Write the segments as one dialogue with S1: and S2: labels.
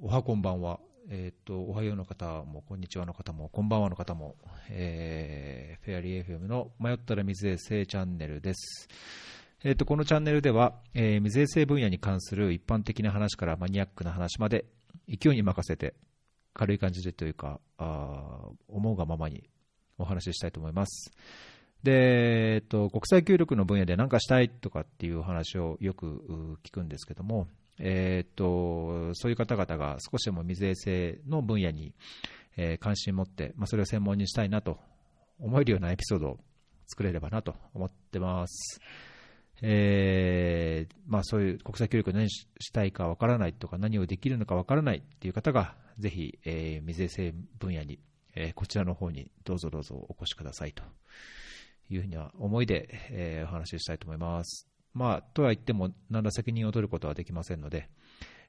S1: おはこんばんは。えっ、と、おはようの方も、こんにちはの方も、こんばんはの方も、えー、フェアリー FM の迷ったら水衛生チャンネルです。えっ、と、このチャンネルでは、えー水衛生分野に関する一般的な話からマニアックな話まで、勢いに任せて、軽い感じでというか、あ思うがままにお話ししたいと思います。で、えっと、国際協力の分野で何かしたいとかっていう話をよく聞くんですけども、えっと、そういう方々が少しでも水衛生の分野に、えー関心を持って、まあ、それを専門にしたいなと思えるようなエピソードを作れればなと思ってます。えーまあ、そういう国際協力を何したいかわからないとか何をできるのかわからないっていう方がぜひ、えー水衛生分野に、えーこちらの方にどうぞどうぞお越しくださいというふうな思いで、えーお話ししたいと思います。まあ、とは言っても何ら責任を取ることはできませんので、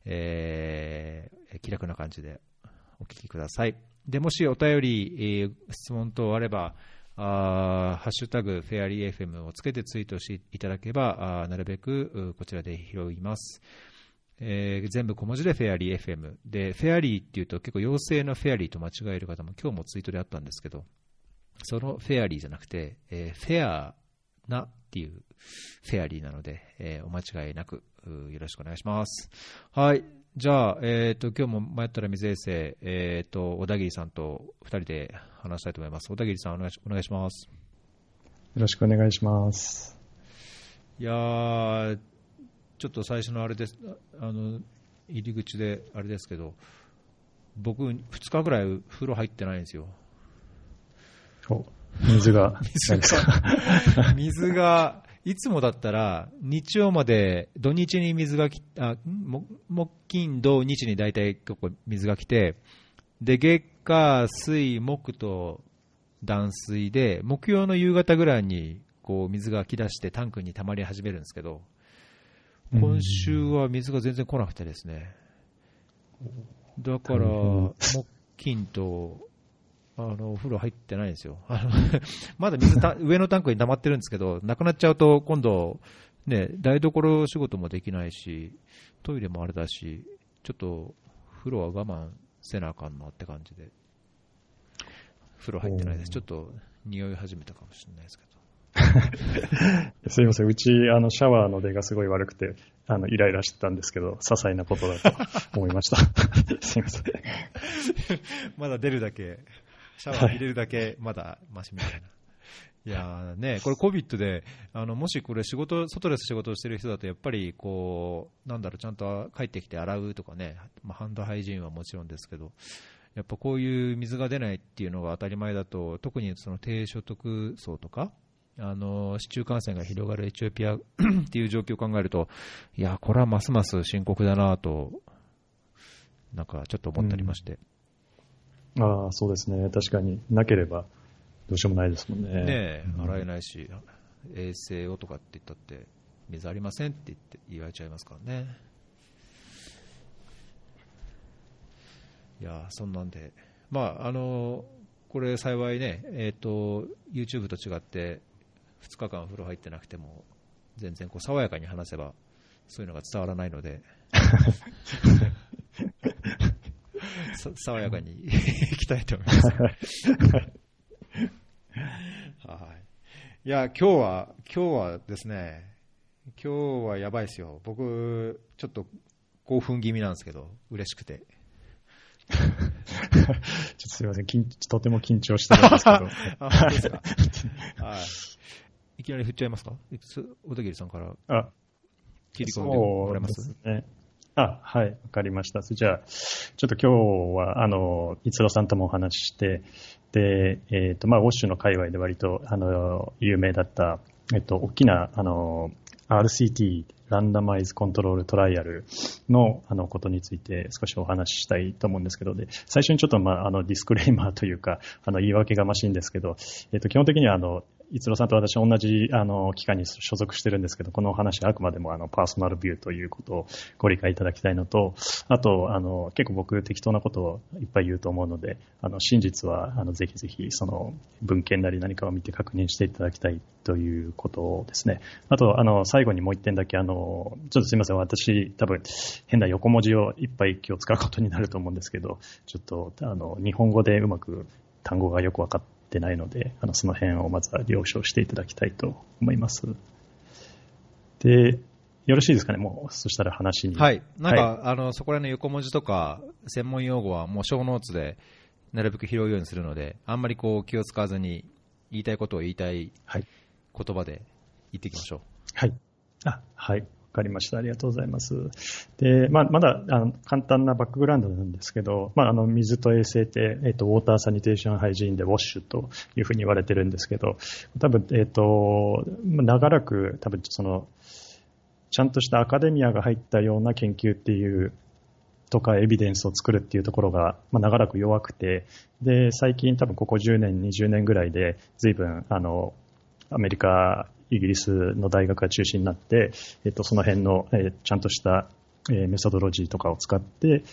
S1: えー気楽な感じでお聞きください。でもしお便り、えー質問等あれば、あハッシュタグフェアリー FM をつけてツイートしていただければ、あなるべくこちらで拾います。えー全部小文字でフェアリー FM。で、フェアリーっていうと結構妖精のフェアリーと間違える方も今日もツイートであったんですけど、そのフェアリーじゃなくて、えーフェアなっていうフェアリーなので、えーお間違いなくうよろしくお願いします。はい。じゃあ、えっ、と、今日も迷ったら水衛生、えっ、と、小田切さんと二人で話したいと思います。小田切さんお願いしお願いします。
S2: よろしくお願いします。
S1: いやー、ちょっと最初のあれです、ああの、入り口であれですけど、僕、2日ぐらい風呂入ってないんですよ。
S2: お、水が、
S1: 水が、水が、いつもだったら、日曜まで、土日に水がき、あ、木、金、土、日に大体結構水が来て、で、月、火、水、木と断水で、木曜の夕方ぐらいに、こう、水が来だしてタンクに溜まり始めるんですけど、今週は水が全然来なくてですね。だから、
S2: 大
S1: 木、金と、あの、お風呂入ってないんですよ。あのまだ水た 上のタンクに溜まってるんですけど、なくなっちゃうと今度、ね、台所仕事もできないし、トイレもあれだし、ちょっと風呂は我慢せなあかんなって感じで、風呂入ってないです。ちょっと匂い始めたかもしれないですけど。
S2: すいません。うち、あの、シャワーの出がすごい悪くて、あの、イライラしてたんですけど、些細なことだと思いました。すいません。
S1: まだ出るだけ、シャワー入れるだけ、まだマシみたいな。いやね、これ COVID で、あの、もしこれ仕事、外で仕事をしてる人だと、やっぱりこう、なんだろう、ちゃんと帰ってきて洗うとかね、まあ、ハンドハイジーンはもちろんですけど、やっぱこういう水が出ないっていうのが当たり前だと、特にその低所得層とか、あの市中感染が広がるエチオピア っていう状況を考えると、いや、これはますます深刻だなと、なんかちょっと思ったりまして。
S2: ああ、そうですね。確かになければ、どうしようもないですもんね。
S1: ね洗えないし、衛生をとかって言ったって、水ありませんって言って言われちゃいますからね。いやー、そんなんで、まあ、あのこれ幸いね、えっ、と、YouTube と違って、2日間風呂入ってなくても、全然こう爽やかに話せば、そういうのが伝わらないので、さ 爽やかに いきたいと思います。はい。いや、今日は、今日はですね、今日はやばいですよ。僕、ちょっと興奮気味なんですけど、嬉しくて。
S2: ちょっとすいません。緊とても緊張してるんですけど。
S1: あ、本当ですか。はい。いきなり振っちゃいますか？いつ小田切さんから
S2: あ、
S1: 切り込んでもらえま
S2: そうですね。あ、はい、わかりました。じゃあ、ちょっと今日は、あの、逸郎さんともお話しして、で、えっ、と、まあ、 WASH の界隈で割と、あの、有名だった、えっと、大きな、あの、RCT、 randomized control trial の、あの、ことについて少しお話ししたいと思うんですけど、で、最初にちょっと、まあ、あの、 disclaimer というか、あの、言い訳がましいんですけど、えっと、基本的には、あの、逸郎さんと私同じあの機関に所属してるんですけど、このお話はあくまでもあのパーソナルビューということをご理解いただきたいのと、あと、あの結構僕適当なことをいっぱい言うと思うので、あの真実はあのぜひぜひその文献なり何かを見て確認していただきたいということですね。あと、あの最後にもう一点だけ、あのちょっとすみません、私多分変な横文字をいっぱい今日使うことになると思うんですけど、ちょっとあの日本語でうまく単語がよく分かってないので、あのその辺をまずは了承していただきたいと思います。で、よろしいですかね、もう、そしたら話に。
S1: はい。なんか、はい、あの、そこら辺の横文字とか、専門用語はもう小ノーツで、なるべく拾うようにするので、あんまりこう気を使わずに、言いたいことを言いたい言葉で言っていきましょう。
S2: はい。あ、はい。かりました。ありがとうございます。で、まあ、まだあの簡単なバックグラウンドなんですけど、まあ、あの水と衛生って、えっ、と、ウォーターサニテーションハイジーンでウォッシュというふうに言われてるんですけど、多分、えっ、と、長らく多分その、ちゃんとしたアカデミアが入ったような研究っていうとかエビデンスを作るっていうところが、まあ、長らく弱くて、で、最近多分ここ10年、20年ぐらいで随分、あの、アメリカイギリスの大学が中心になって、えっと、その辺の、え、ちゃんとした、え、メソドロジーとかを使って、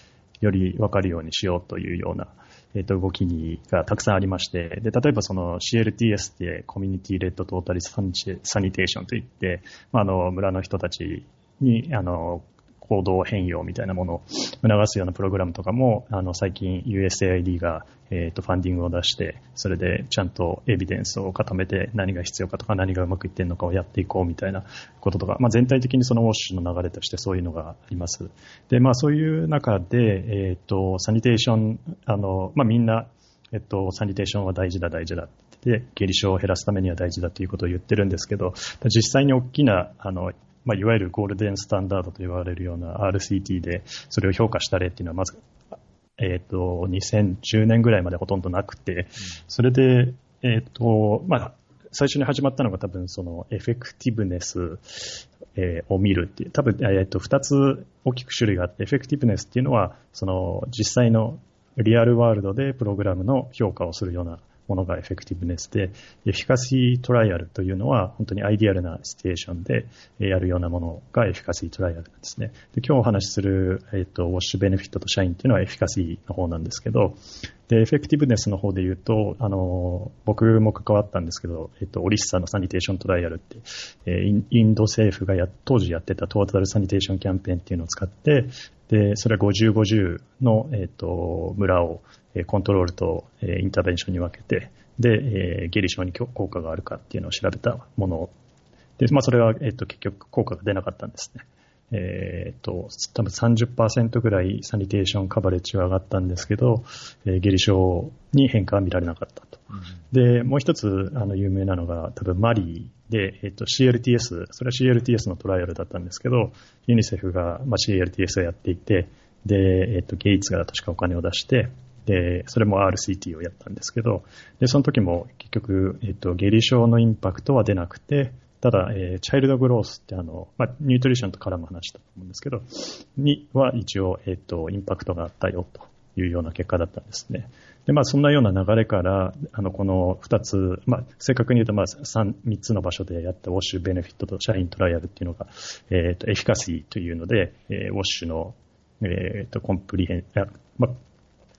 S2: より分かるようにしようというような、えっと、動きがたくさんありまして、で、例えばその CLTS ってコミュニティレッドトータリサニテーションといって、まあ、あの、村の人たちに、あの、行動変容みたいなものを促すようなプログラムとかも、あの、最近 USAID が、えっ、と、ファンディングを出して、それでちゃんとエビデンスを固めて何が必要かとか何がうまくいってるのかをやっていこうみたいなこととか、まあ、全体的にそのウォッシュの流れとしてそういうのがあります。で、まあ、そういう中で、えっ、と、サニテーション、あの、まあ、みんな、えっと、サニテーションは大事だ、大事だって、下痢症を減らすためには大事だということを言ってるんですけど、実際に大きな、あの、まあ、いわゆるゴールデンスタンダードと言われるような RCT でそれを評価した例っていうのはまず、えっ、ー、と、2010年ぐらいまでほとんどなくて、それで、えっ、ー、と、まあ、最初に始まったのが多分その effectiveness、えー、を見るっていう、多分、えっ、と、二つ大きく種類があって、 effectiveness っていうのは、その実際の real world でプログラムの評価をするようなものが effectiveness で、 efficacy trial というのは本当に ideal なシチュエーションでやるようなものが efficacy trial なんですね。で今日お話しする、えっと、 WASH Benefits と SHINE っていうのはエフィカシーの方なんですけど、で、 effectiveness の方で言うと、あの、僕も関わったんですけど、えっと、オリッサの sanitation trial って、えインド政府がや当時やってた Total Sanitation Campaign っていうのを使って、で、それは50、50の、えっと、村をえコントロールとえ intervention に分けて、で、えー、下痢症に効果があるかっていうのを調べたものをで、まあ、それは、えっ、と、結局効果が出なかったんですね。えっ、と、多分30%ぐらいサニテーションカバレッジは上がったんですけど、えー、下痢症に変化は見られなかったと。うん、で、もう一つ、あの、有名なのが、多分マリーで、えっ、と、CLTS、それは CLTS のトライアルだったんですけど、ユニセフが、まあ、CLTS をやっていて、で、えっ、と、ゲイツが確かお金を出して、で、それも RCT をやったんですけど、で、その時も結局、えっと、下痢症のインパクトは出なくて、ただ、えー、チャイルドグロースってあの、まあ、ニュートリションと絡む話だと思うんですけど、には一応、えっと、インパクトがあったよというような結果だったんですね。で、まあ、そんなような流れから、あの、この二つ、まあ、正確に言うと、まあ、三、三つの場所でやったウォッシュベネフィットと社員トライアルっていうのが、えっ、と、エフィカシーというので、え、ウォッシュの、えっ、と、コンプリヘン、ま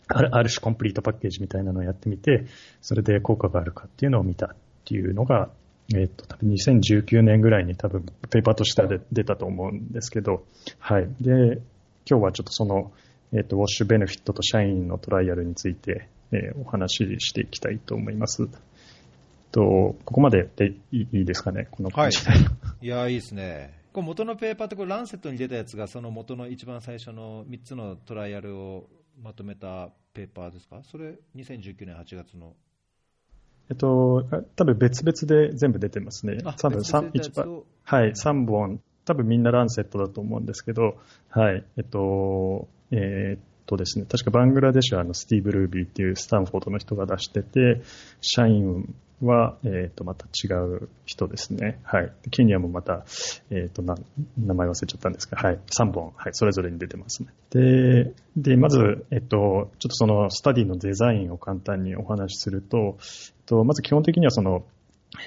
S2: あ、ある種コンプリートパッケージみたいなのをやってみて、それで効果があるかっていうのを見たっていうのが、えっ、と、多分2019年ぐらいに多分ペーパーとしては出たと思うんですけど、はい。で、今日はちょっとその、えっ、と、ウォッシュベネフィットと社員のトライアルについて、えー、お話ししていきたいと思います。と、ここまででいいですかね、この
S1: はい。いや、いいですね。これ元のペーパーってこれランセットに出たやつがその元の一番最初の3つのトライアルをまとめたペーパーですか？それ2019年8月の。
S2: えっと、多分別々で全部出てますね。多分3、一番、はい、3本、多分みんなランセットだと思うんですけど、はい、えっと、えー、っとですね、確かバングラデシュはあのスティーブ・ルービーっていうスタンフォードの人が出してて、社員は、えっ、と、また違う人ですね。はい。ケニアもまた、えっ、と、な、名前忘れちゃったんですが、はい。3本、はい。それぞれに出てますね。で、で、まず、えっと、ちょっとそのスタディのデザインを簡単にお話しすると、えっと、まず基本的にはその、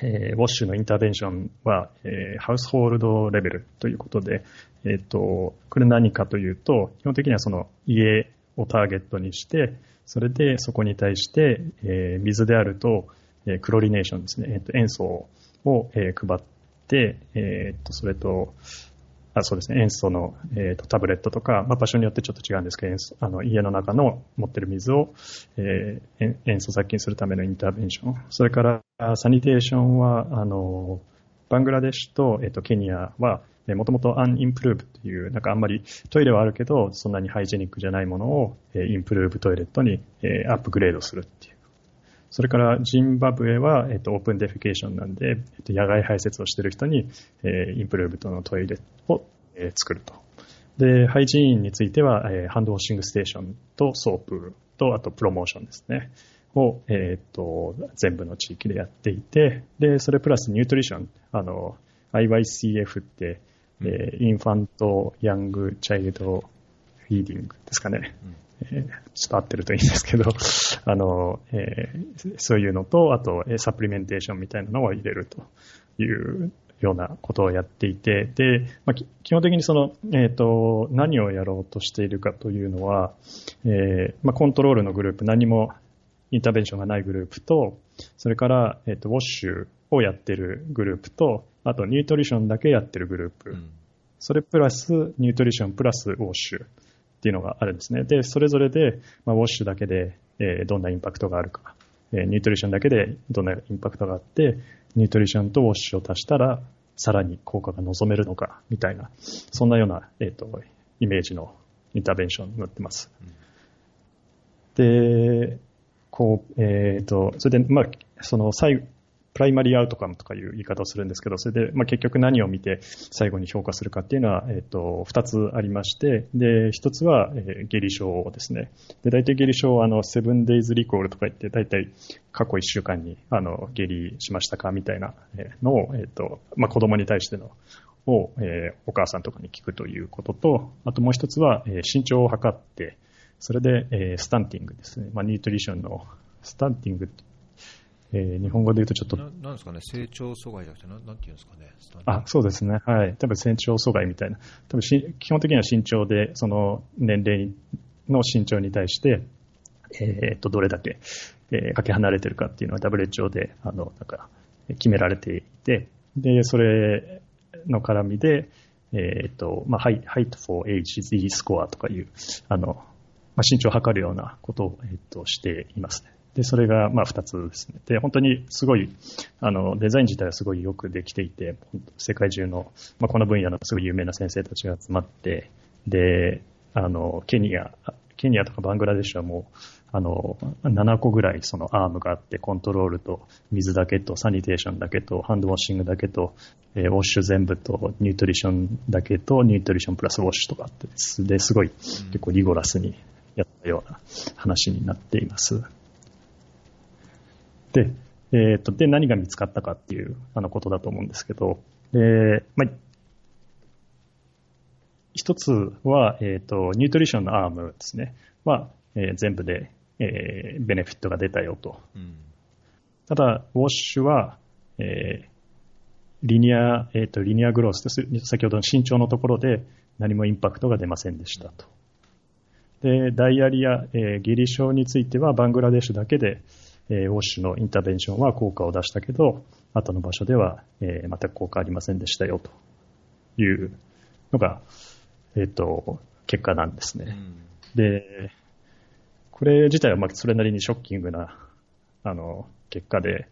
S2: えー、ウォッシュのインターベンションは、えー、ハウスホールドレベルということで、えっ、ー、と、これ何かというと、基本的にはその家をターゲットにして、それでそこに対して、えー、水であると、え、クロリネーションですね、えー、と塩素を、え、配って、えー、とそれと、あそうですね、塩素の、えー、とタブレットとか、まあ、場所によってちょっと違うんですけど、塩素あの家の中の持ってる水を、えー、塩素殺菌するためのインターベンション。それから、サニテーションは、あの、バングラデシュと、えー、とケニアは、もともとアンインプルーブという、なんかあんまりトイレはあるけど、そんなにハイジェニックじゃないものを、え、インプルーブトイレットに、え、アップグレードするっていう。それからジンバブエは、えっと、 open defecation なんで、えっと、野外排泄をしている人に、えー、 improved のトイレを、えー、作ると。で、 hygiene については、えー、 hand washing station と soap と、あとプロモーションですね。を、えっ、と、全部の地域でやっていて、で、それプラス nutrition、あの、IYCF って、うん、えー、 infant young child feeding ですかね。うんえー、ちょっと合ってるといいんですけど、あの、えー、そういうのと、あと、サプリメンテーションみたいなのを入れるというようなことをやっていて、で、まあ、基本的にその、えっ、ー、と、何をやろうとしているかというのは、えー、まあ、コントロールのグループ、何もインターベンションがないグループと、それから、えっ、ー、と、ウォッシュをやってるグループと、あと、ニュートリションだけやってるグループ、うん、それプラス、ニュートリションプラスウォッシュ。っていうのがあるんですね。で、それぞれで、まあ、ウォッシュだけで、えー、どんなインパクトがあるか、えー、ニュートリションだけでどんなインパクトがあって、ニュートリションとウォッシュを足したら、さらに効果が望めるのか、みたいな、そんなような、えっ、ー、と、イメージのインターベンションになってます。で、こう、えっ、ー、と、それで、まあ、その最プライマリーアウトカムとかいう言い方をするんですけど、それで、まあ、結局何を見て最後に評価するかっていうのは、えっ、と、二つありまして、で、一つは、えー、下痢症ですね。で、大体下痢症は、あの、セブンデイズリコールとか言って、大体過去一週間に、あの、下痢しましたかみたいなのを、えっ、ー、と、まあ、子供に対しての、を、えー、お母さんとかに聞くということと、あともう一つは、えー、身長を測って、それで、えー、スタンティングですね。まあ、ニュートリションのスタンティングえー、日本語で言うとちょっと。
S1: なんですかね、成長阻害じゃなくて、なんなんていうんですかね、
S2: あ、そうですね。はい。多分成長阻害みたいな。多分し基本的には身長で、その年齢の身長に対して、えー、っと、どれだけ、えー、かけ離れてるかっていうのは WHO で、あの、なんか、決められていて、で、それの絡みで、えー、っと、まあ、height for age is e スコアとかいう、あの、まあ、身長を測るようなことを、えっと、していますね。で、それがまあ2つですね。で、本当にすごい、あの、デザイン自体はすごいよくできていて、世界中の、まあ、この分野のすごい有名な先生たちが集まって、で、あの、ケニア、ケニアとかバングラデシュはもう、あの、7個ぐらいその arm があって、コントロールと水だけと sanitation だけと hand washing だけと、えー、 WASH 全部と nutrition だけと nutrition plus WASH とかあってで、すごい結構リゴラスにやったような話になっています。で、えっ、ー、と、で、何が見つかったかっていう、あの、ことだと思うんですけど、で、まあ、一つは、えっ、ー、と、ニュートリションのアームですね、は、えー、全部で、えー、ベネフィットが出たよと。うん、ただ、ウォッシュは、えー、リニア、えっ、ー、と、リニアグロースです。先ほどの身長のところで何もインパクトが出ませんでしたと。で、ダイアリア、えー、下痢症についてはバングラデシュだけで、えー、ウォッシュのインターベンションは効果を出したけど、後の場所では、えー、全く効果ありませんでしたよというのが、えっ、ー、と、結果なんですね。うん、で、これ自体はまあそれなりにショッキングな、あの、結果で、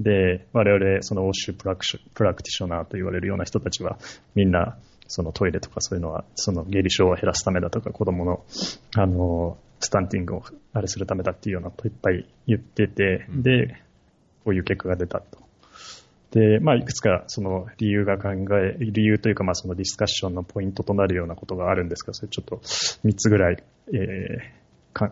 S2: で、我々、そのウォッシュプラクプラクティショナーと言われるような人たちは、みんな、そのトイレとかそういうのは、その下痢症を減らすためだとか、子供の、あの、スタンティングをあれするためだっていうようなこといっぱい言ってて、で、こういう結果が出たと。で、まあ、いくつかその理由が考え、理由というか、まあ、そのディスカッションのポイントとなるようなことがあるんですが、それちょっと3つぐらい、えー、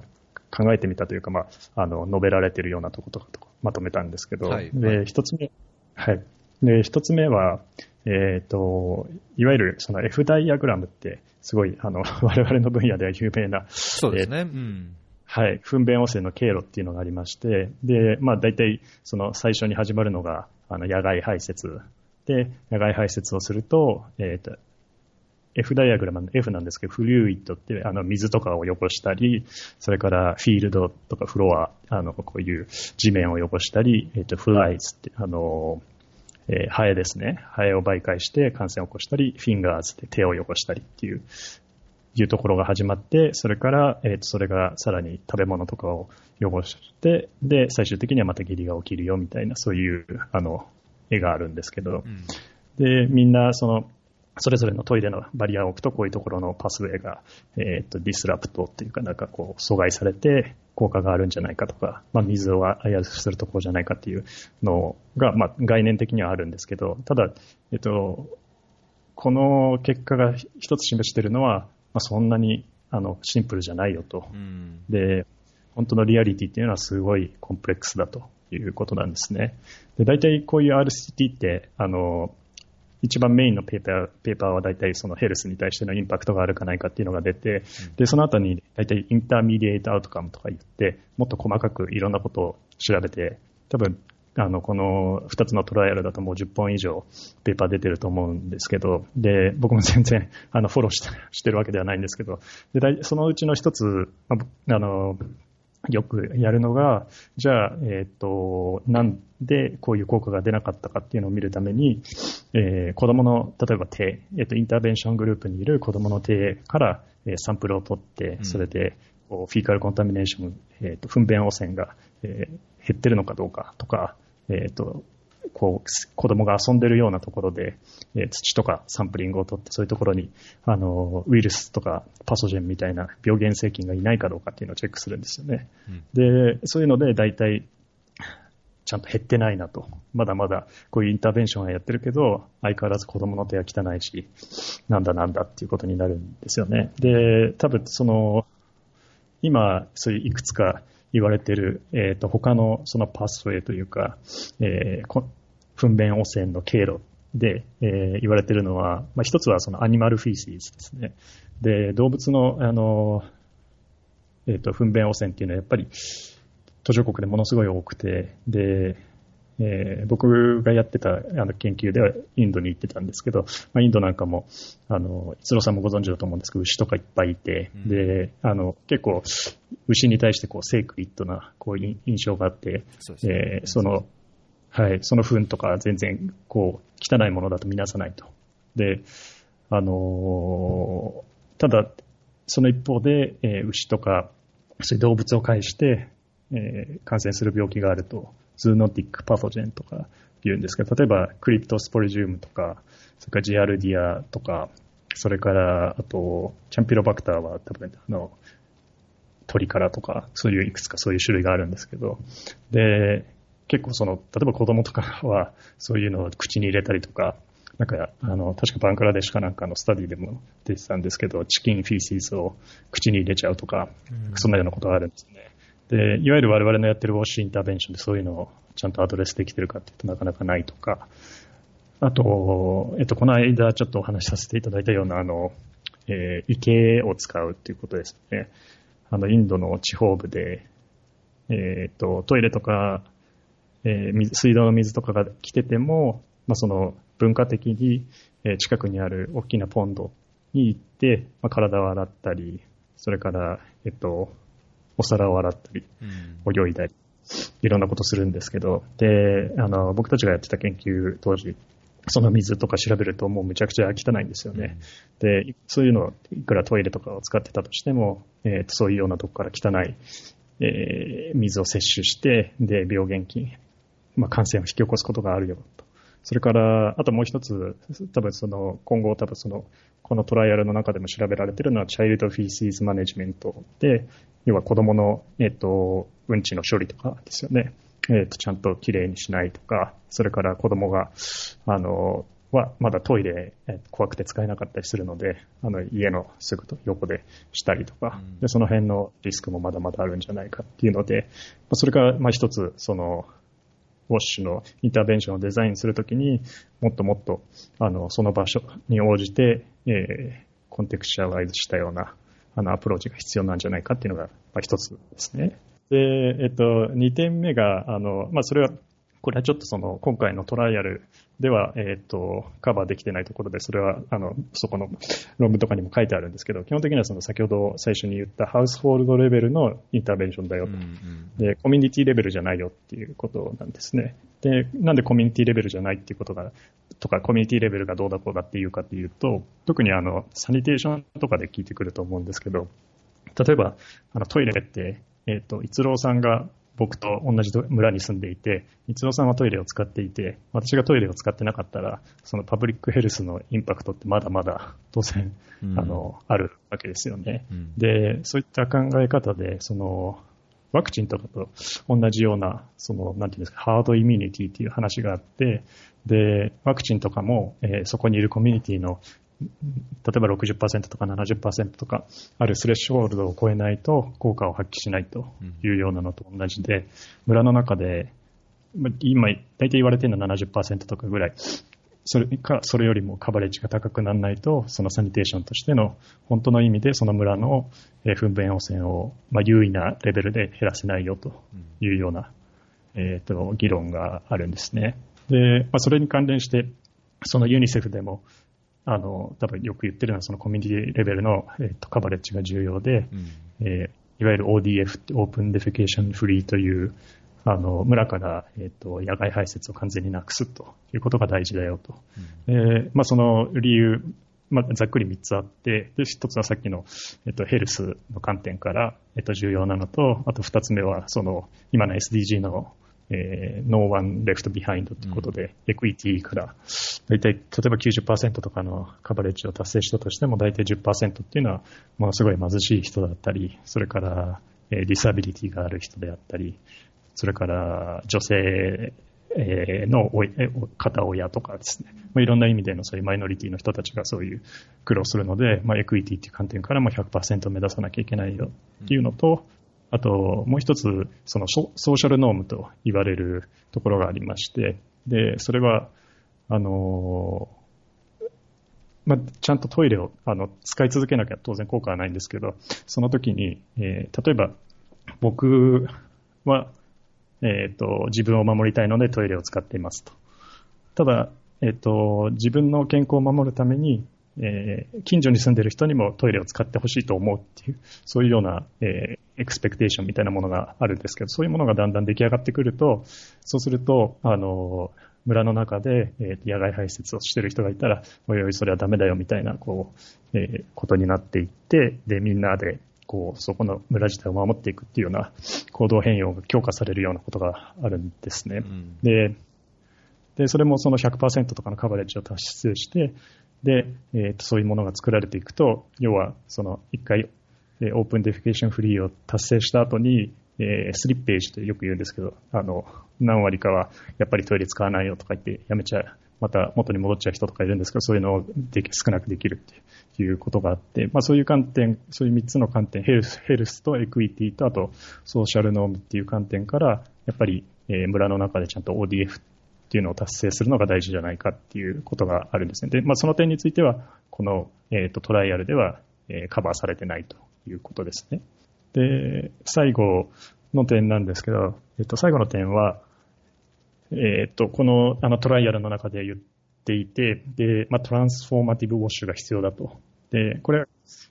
S2: 考えてみたというか、まあ、あの、述べられているようなとことかまとめたんですけど、はい、で、一つ目、はい。で、一つ目は、えっ、ー、と、いわゆるその F ダイアグラムって、すごい、あの、我々の分野では有名な、
S1: そうですね。えー、うん。
S2: はい、糞便汚染の経路っていうのがありまして、で、まあ大体、その最初に始まるのが、あの野外排泄。で、野外排泄をすると、えっ、と、F ダイアグラムの F なんですけど、フリューイットってあの水とかを汚したり、それからフィールドとかフロア、あの、こういう地面を汚したり、えっ、と、フライズって、あの、えー、ハエですね。ハエを媒介して感染を起こしたり、フィンガーズで手を汚したりっていう、いうところが始まって、それから、えっ、と、それがさらに食べ物とかを汚して、で、最終的にはまた下痢が起きるよみたいな、そういう、あの、絵があるんですけど、うん、で、みんな、その、それぞれのトイレのバリアを置くと、こういうところのパスウェイが、えっ、と、ディスラプトっていうか、なんかこう、阻害されて、効果があるんじゃないかとか、まあ、水をあやするところじゃないかっていうのが、まあ、概念的にはあるんですけど、ただ、えっと、この結果が一つ示しているのは、まあ、そんなにあのシンプルじゃないよと、うん、で、本当のリアリティっていうのはすごいコンプレックスだということなんですね。で、大体こういう RCT って、あの、一番メインのペーパーペーパーは大体その health に対してのインパクトがあるかないかっていうのが出て、で、その後に大体 intermediate outcome とか言って、もっと細かくいろんなことを調べて、多分、あの、この2つのトライアルだともう10本以上ペーパー出てると思うんですけど、で、僕も全然、あの、フォローしてしてるわけではないんですけど、で、そのうちの一つ、あの、よくやるのが、じゃあ、えっ、ー、と、なんでこういう効果が出なかったかっていうのを見るために、えー、子供の、例えば手、えっ、ー、と、インターベンショングループにいる子供の手から、えー、サンプルを取って、それで、こうフィーカルコンタミネーション、えっ、ー、と、糞便汚染が、えー、減ってるのかどうかとか、えっ、と、こう、子供が遊んでるようなところで、えー、土とかサンプリングを取って、そういうところに、あの、ウイルスとかパソジェンみたいな病原性菌がいないかどうかっていうのをチェックするんですよね。うん、で、そういうので、大体、ちゃんと減ってないなと。まだまだこういうインターベンションはやってるけど、相変わらず子供の手は汚いし、なんだなんだっていうことになるんですよね。で、多分その、今、そういういくつか言われてる、えっ、ー、と、他のそのパスウェイというか、えー、糞便汚染の経路で、えー、言われてるのは、まあ、一つはそのアニマルフィーシーズですね。で、動物の、あの、えっ、ー、と、糞便汚染っていうのはやっぱり、途上国でものすごい多くて、で、えー、僕がやってたあの研究ではインドに行ってたんですけど、まあ、インドなんかも、あの、逸郎さんもご存知だと思うんですけど、牛とかいっぱいいて、うん、で、あの、結構、牛に対してこう、セークリッドな、こう、印象があって、そえー、その、はい、その糞とか全然、こう、汚いものだと見なさないと。で、あのー、ただ、その一方で、えー、牛とか、そういう動物を介して、えー、感染する病気があると、ズーノティックパフォジェンとか言うんですけど、例えばクリプトスポリジウムとか、それからジアルディアとか、それから、あと、チャンピロバクターは多分、あの、鳥からとか、そういういくつかそういう種類があるんですけど、で、結構その、例えば子供とかは、そういうのを口に入れたりとか、なんか、あの、確かバンクラデシュかなんかのスタディでも出てたんですけど、チキンフィーシーズを口に入れちゃうとか、そんなようなことがあるんですね。で、いわゆる我々のやってるウォッシュインターベンションでそういうのをちゃんとアドレスできてるかっていうとなかなかないとか、あと、えっと、この間ちょっとお話しさせていただいたような、あの、えー、池を使うっていうことですね。あの、インドの地方部で、えー、っと、トイレとか、えー、水道の水とかが来てても、まあ、その文化的に、え近くにある大きなポンドに行って、まあ、体を洗ったり、それから、えっと、お皿を洗ったり、泳いだり、いろんなことするんですけど、で、あの、僕たちがやってた研究当時、その水とか調べるともうむちゃくちゃ汚いんですよね。で、そういうのをいくらトイレとかを使ってたとしても、えー、そういうようなとこから汚い、えー、水を摂取して、で、病原菌、まあ、感染を引き起こすことがあるよと。それから、あともう一つ、多分その、今後多分その、このトライアルの中でも調べられているのは、チャイルドフィーシーズマネジメントで、要は子供の、えっ、と、うんちの処理とかですよね。えっ、と、ちゃんときれいにしないとか、それから子供が、あの、は、まだトイレ、え怖くて使えなかったりするので、あの、家のすぐと横でしたりとか、で、その辺のリスクもまだまだあるんじゃないかっていうので、それから、まあ一つ、その、ウォッシュのインターベンションをデザインするときにもっともっと、あの、その場所に応じて、えー、コンテクシャライズしたような、あの、アプローチが必要なんじゃないかっていうのが、まあ、一つですね。で、えっと、2点目が、あの、まあ、それはこれはちょっとその今回のトライアルでは、えっ、と、カバーできてないところで、それは、あの、そこの論文とかにも書いてあるんですけど、基本的にはその先ほど最初に言ったハウスホールドレベルのインターベンションだよと。うんうん、で、コミュニティレベルじゃないよっていうことなんですね。で、なんでコミュニティレベルじゃないっていうことが、とかコミュニティレベルがどうだこうだっていうかっていうと、特にあの、サニテーションとかで聞いてくると思うんですけど、例えば、あのトイレって、えっ、と、逸郎さんが僕と同じ村に住んでいて、三尾さんはトイレを使っていて、私がトイレを使ってなかったら、そのパブリックヘルスのインパクトってまだまだ当然、うん、あの、あるわけですよね。うん、で、そういった考え方で、その、ワクチンとかと同じような、その、なんていうんですか、ハードイミュニティっていう話があって、で、ワクチンとかも、えー、そこにいるコミュニティの例えば60%とか70%とかあるスレッシュホールドを超えないと効果を発揮しないというようなのと同じで、村の中で、今、大体言われているのは70%とかぐらい、それか、それよりもカバレッジが高くならないと、そのサニテーションとしての本当の意味でその村の糞便汚染を、まあ、優位なレベルで減らせないよというような、えー、と議論があるんですね。で、まあ、それに関連して、そのユニセフでも、あの、多分よく言ってるのはそのコミュニティレベルの、えー、と coverage が重要で、うん、えー、いわゆる ODF open defecation free という、あの、村から、えっ、ー、と、野外排泄を完全になくすということが大事だよと。うん、えー、まあ、その理由、まあ、ざっくり3つあって、で、1つはさっきの、えっ、と、 health の観点から、えっ、と、重要なのと、あと2つ目は、その、今の SDG のえー、no one left behind ということで、うん、 equity から、大体、例えば90%とかの coverage を達成したとしても、大体10%っていうのは、ものすごい貧しい人だったり、それから、えー、 disability がある人であったり、それから女性の片親とかですね、まあ、いろんな意味でのそういうマイノリティの人たちがそういう苦労するので、まあ、 equity っていう観点からも100%目指さなきゃいけないよっていうのと、あと、もう一つ、その social norm と言われるところがありまして、で、それは、あの、まあ、ちゃんとトイレをあの使い続けなきゃ当然効果はないんですけど、その時に、えー、例えば僕は、えーと、自分を守りたいのでトイレを使っていますと。ただ、えーと、自分の健康を守るために、えー、近所に住んでいる人にもトイレを使ってほしいと思うっていう、そういうような、えー、エクスペクテーションみたいなものがあるんですけど、そういうものがだんだん出来上がってくると、そうすると、あの、村の中で、えー、野外排泄をしている人がいたら、おいおい、それはダメだよみたいな、こう、えー、ことになっていって、で、みんなで、こう、そこの村自体を守っていくっていうような行動変容が強化されるようなことがあるんですね。うん、で、で、それもその100%とかの coverage を達成して、で、えー、とそういうものが作られていくと、要は、その一回、え、 open defecation free を達成した後に、えー、スリッページとよく言うんですけど、あの、何割かはやっぱりトイレ使わないよとか言ってやめちゃう、また元に戻っちゃう人とかいるんですけど、そういうのをでき少なくできるっていうことがあって、まあそういう観点、そういう3つの観点、ヘルスヘルスとエクイティとあとソーシャルノームっていう観点から、やっぱり、え、村の中でちゃんと ODF っていうのを達成するのが大事じゃないかっていうことがあるんですね。で、まあ、その点については、この、えっ、ー、と、トライアルでは、えー、カバーされてないということですね。で、最後の点なんですけど、えっ、ー、と、最後の点は、えっ、と、この、あの、トライアルの中で言っていて、で、まあ、トランスフォーマティブウォッシュが必要だと。で、これは、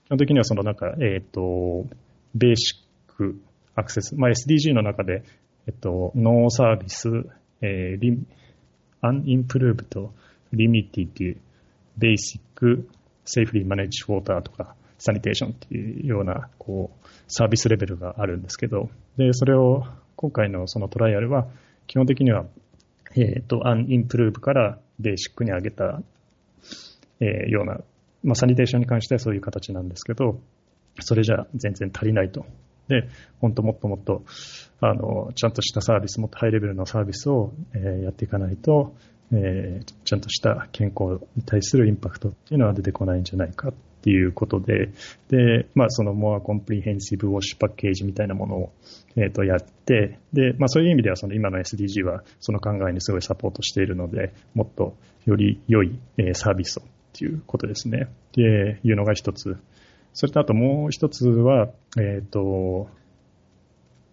S2: 基本的にはそのなんか、えっ、と、ベーシックアクセス、まあ、SDG の中で、えっと、ノーサービス、えー、リアンインプルーブとリミティっていうベーシックセーフリーマネージウォーターとかサニテーションっていうようなこうサービスレベルがあるんですけど、で、それを今回のそのトライアルは基本的には、えっ、ー、と、アンインプルーブからベーシックに上げた、えー、ような、まあ、サニテーションに関してはそういう形なんですけど、それじゃ全然足りないと。で、本当もっともっと、あの、ちゃんとしたサービス、もっとハイレベルなサービスを、えー、やっていかないと、えー、ちゃんとした健康に対するインパクトっていうのは出てこないんじゃないかっていうことで、で、まあそのモアコンプリヘンシブウォッシュパッケージみたいなものを、えっ、ー、とやって、で、まあそういう意味ではその今の SDG はその考えにすごいサポートしているので、もっとより良い、えー、サービスをっていうことですね。で、いうのが一つ。それとあともう一つは、えっ、ー、と、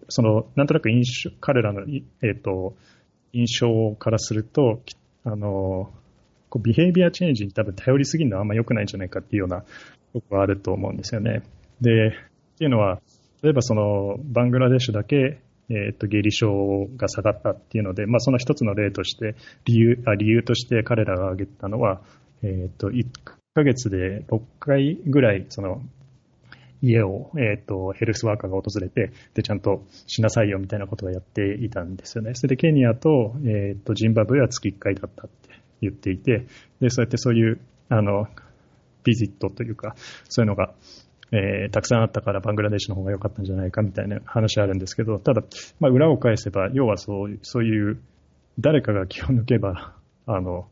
S2: その、なんとなく印象、彼らの、えっ、ー、と、印象からすると、あの、こうビヘイビアチェンジに多分頼りすぎるのはあんま良くないんじゃないかっていうようなとこがあると思うんですよね。で、っていうのは、例えばそのバングラデシュだけ、えっ、と、下痢症が下がったっていうので、まあその一つの例として、理由、あ理由として彼らが挙げたのは、えっ、と、ヶ月で6回ぐらい、その、家を、えっ、と、ヘルスワーカーが訪れて、で、ちゃんとしなさいよみたいなことをやっていたんですよね。それで、ケニアと、えっ、と、ジンバブエは月1回だったって言っていて、で、そうやってそういう、あの、ビジットというか、そういうのが、えー、たくさんあったからバングラデシュの方が良かったんじゃないかみたいな話あるんですけど、ただ、まあ、裏を返せば、要はそうそういう、誰かが気を抜けば、あの、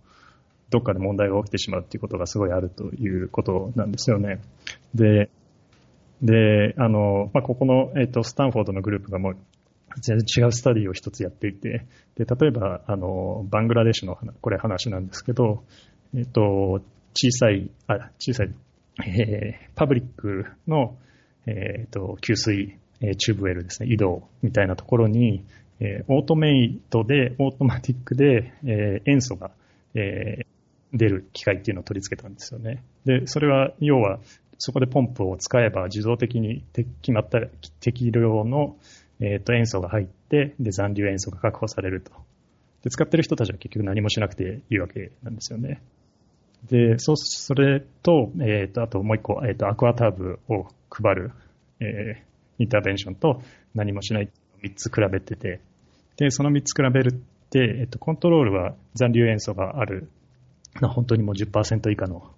S2: どっかで問題が起きてしまうっていうことがすごいあるということなんですよね。で、で、あの、まあ、ここの、えっ、と、スタンフォードのグループがもう、全然違うスタディを一つやっていて、で、例えば、あの、バングラデシュの、これ話なんですけど、えっ、と、小さい、あ、小さい、えー、パブリックの、えっ、と、給水、え、チューブウェルですね、移動みたいなところに、えー、オートメイトで、オートマティックで、えー、塩素が、えー、出る機械っていうのを取り付けたんですよね。で、それは、要は、そこでポンプを使えば自動的に決まった適量の、えー、と塩素が入って、で、残留塩素が確保されると。で、使ってる人たちは結局何もしなくていいわけなんですよね。で、そう、それと、えっ、ー、と、あともう一個、えっ、ー、と、アクアターブを配る、えー、インターベンションと何もしない3つ比べてて、で、その3つ比べるって、えっ、ー、と、コントロールは残留塩素がある、本当にもう10%以下の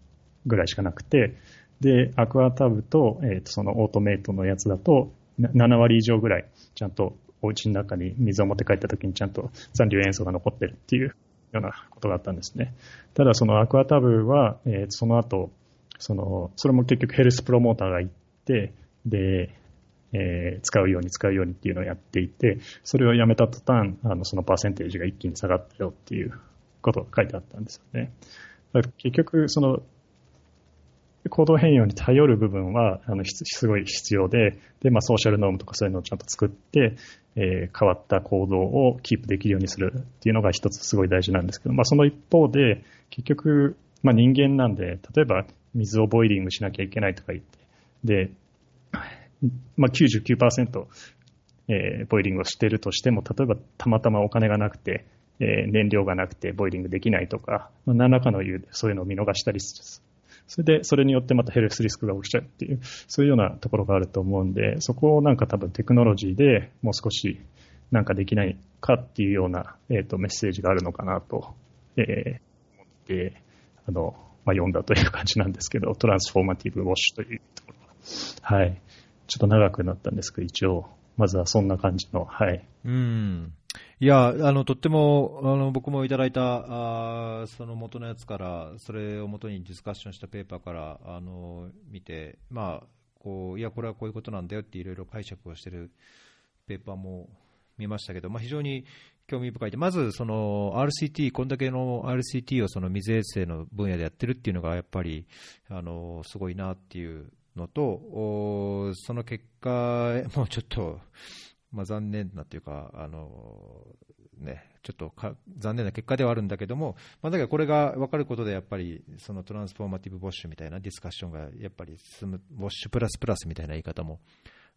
S2: ぐらいしかなくて、で、アクアタブと、えっ、と、そのオートメイトのやつだと、7割以上ぐらい、ちゃんとお家の中に水を持って帰った時にちゃんと残留塩素が残ってるっていうようなことがあったんですね。ただそのアクアタブは、えー、その後、その、それも結局ヘルスプロモーターが行って、で、えー、使うように使うようにっていうのをやっていて、それをやめた途端、あの、そのパーセンテージが一気に下がったよっていうことが書いてあったんですよね。結局、その、行動変容に頼る部分は、あの、すごい必要で、で、まあ、ソーシャルノームとかそういうのをちゃんと作って、えー、変わった行動をキープできるようにするっていうのが一つすごい大事なんですけど、まあ、その一方で、結局、まあ、人間なんで、例えば、水をボイリングしなきゃいけないとか言って、で、まあ99%、えー、ボイリングをしているとしても、例えばたまたまお金がなくて、えー、燃料がなくてボイリングできないとか、まあ、何らかの理由でそういうのを見逃したりするそれで、それによってまたヘルスリスクが起きちゃうっていう、そういうようなところがあると思うんで、そこをなんか多分テクノロジーでもう少しなんかできないかっていうような、えっ、ー、と、メッセージがあるのかなと、えー、思って、あの、まあ、読んだという感じなんですけど、トランスフォーマティブウォッシュというところはい。ちょっと長くなったんですけど、一応、まずはそんな感じの、はい。
S1: うん。いや、あの、とっても、あの、僕もいただいた、あその元のやつから、それを元にディスカッションしたペーパーから、あの、見て、まあ、こう、いや、これはこういうことなんだよっていろいろ解釈をしてるペーパーも見ましたけど、まあ、非常に興味深い。で、まずその RCT、こんだけの RCT をその水衛生の分野でやってるっていうのが、やっぱりあのすごいなっていうのと、その結果、もうちょっと、まあ、残念なというか、あのね、ちょっと残念な結果ではあるんだけども、まあ、だからこれが分かることで、やっぱりそのトランスフォーマティブウォッシュみたいなディスカッションがやっぱり進む、ウォッシュプラスプラスみたいな言い方も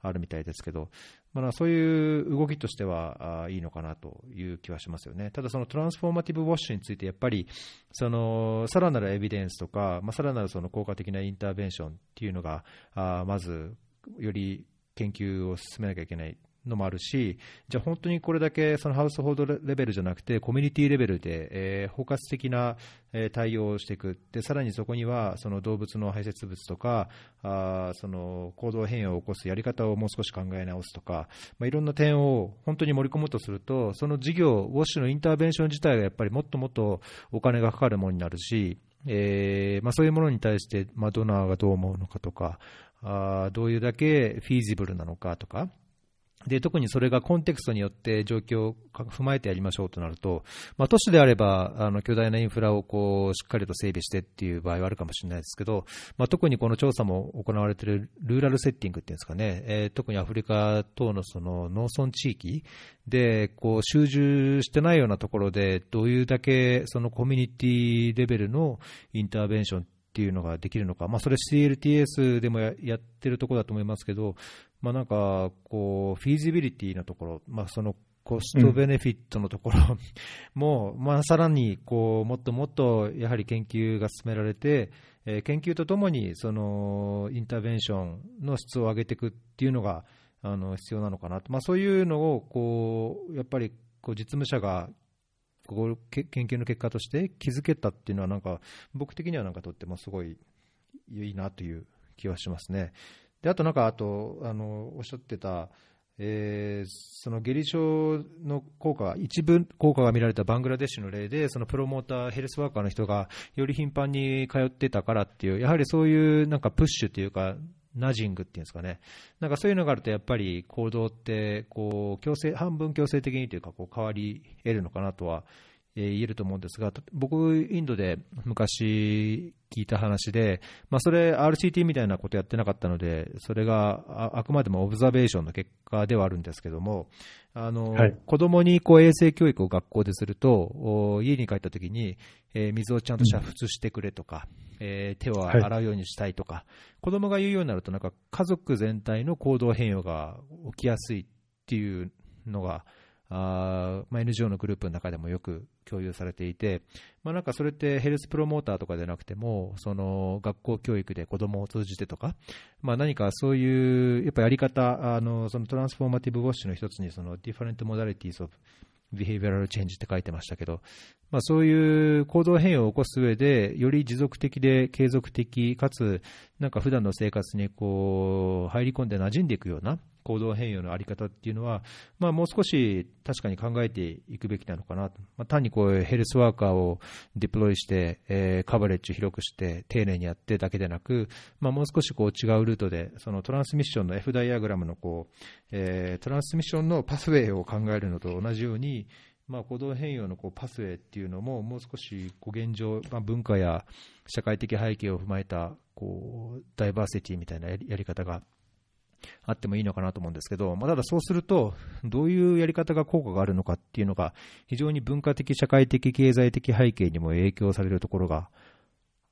S1: あるみたいですけど、まあ、そういう動きとしてはいいのかなという気はしますよね。ただ、そのトランスフォーマティブウォッシュについて、やっぱりそのさらなるエビデンスとか、まあ、さらなるその効果的なインターベンションっていうのが、あまずより研究を進めなきゃいけないのもあるし、じゃあ本当にこれだけそのハウスホールドレベルじゃなくて、コミュニティレベルで、え、包括的な、え、対応をしていく、でさらにそこにはその動物の排泄物とか、あその行動変容を起こすやり方をもう少し考え直すとか、まあ、いろんな点を本当に盛り込むとすると、その事業、ウォッシュのインターベンション自体がやっぱりもっともっとお金がかかるものになるし、えーまあ、そういうものに対して、まあ、ドナーがどう思うのかとか、あどういうだけフィージブルなのかとか、で特にそれがコンテクストによって状況を踏まえてやりましょうとなると、まあ、都市であればあの巨大なインフラをこうしっかりと整備してっていう場合はあるかもしれないですけど、まあ、特にこの調査も行われているルーラルセッティングっていうんですかね、えー、特にアフリカ等のその農村地域でこう集中してないようなところで、どういうだけそのコミュニティレベルのインターベンションっていうのができるのか、まあ、それ CLTS でもやってるところだと思いますけど、まあ、なんかこう、フィージビリティのところ、まあ、そのコストベネフィットのところ、も、まあ、さらにこうもっともっとやはり研究が進められて、えー、研究とともにそのインターベンションの質を上げていくっていうのがあの必要なのかなと、まあ、そういうのをこうやっぱりこう実務者がこう研究の結果として気づけたっていうのは、なんか僕的にはなんかとってもすごいいいなという気はしますね。であと、なんかあとあのおっしゃってた、えー、その下痢症の効果、一部効果が見られたバングラデシュの例で、そのプロモーター、ヘルスワーカーの人がより頻繁に通ってたからっていう、やはりそういうなんかプッシュというか、ナジングっていうんですかね、なんかそういうのがあると、やっぱり行動ってこう強制、半分強制的にというか変わり得るのかなとは、えー、言えると思うんですが、僕、インドで昔聞いた話で、まあ、それ、RCT みたいなことやってなかったので、それがああくまでもオブザベーションの結果ではあるんですけども、あの、はい、子供にこう衛生教育を学校ですると、家に帰った時に、えー、水をちゃんと煮沸してくれとか、うん、えー、手を洗うようにしたいとか、はい、子供が言うようになると、なんか家族全体の行動変容が起きやすいっていうのが、あまあ、NGO のグループの中でもよく共有されていて、まあ、なんかそれってヘルスプロモーターとかでなくても、その学校教育で子どもを通じてとか、まあ、何かそういうやっぱやり方、あのそのトランスフォーマティブウォッシュの一つに、その Different Modalities of Behavioral Change って書いてましたけど、まあ、そういう行動変容を起こす上で、より持続的で継続的、かつ、なんか普段の生活にこう入り込んで馴染んでいくような行動変容のあり方っていうのは、まあ、もう少し確かに考えていくべきなのかなと、まあ、単にこうヘルスワーカーをデプロイして、えー、カバレッジを広くして、丁寧にやってだけでなく、まあ、もう少しこう違うルートで、そのトランスミッションの F ダイアグラムのこう、えー、トランスミッションのパスウェイを考えるのと同じように、まあ、行動変容のこうパスウェイっていうのも、もう少しこう現状、まあ、文化や社会的背景を踏まえたこうダイバーシティみたいなやり方があってもいいのかなと思うんですけど、まあ、ただそうすると、どういうやり方が効果があるのかっていうのが、非常に文化的、社会的、経済的背景にも影響されるところが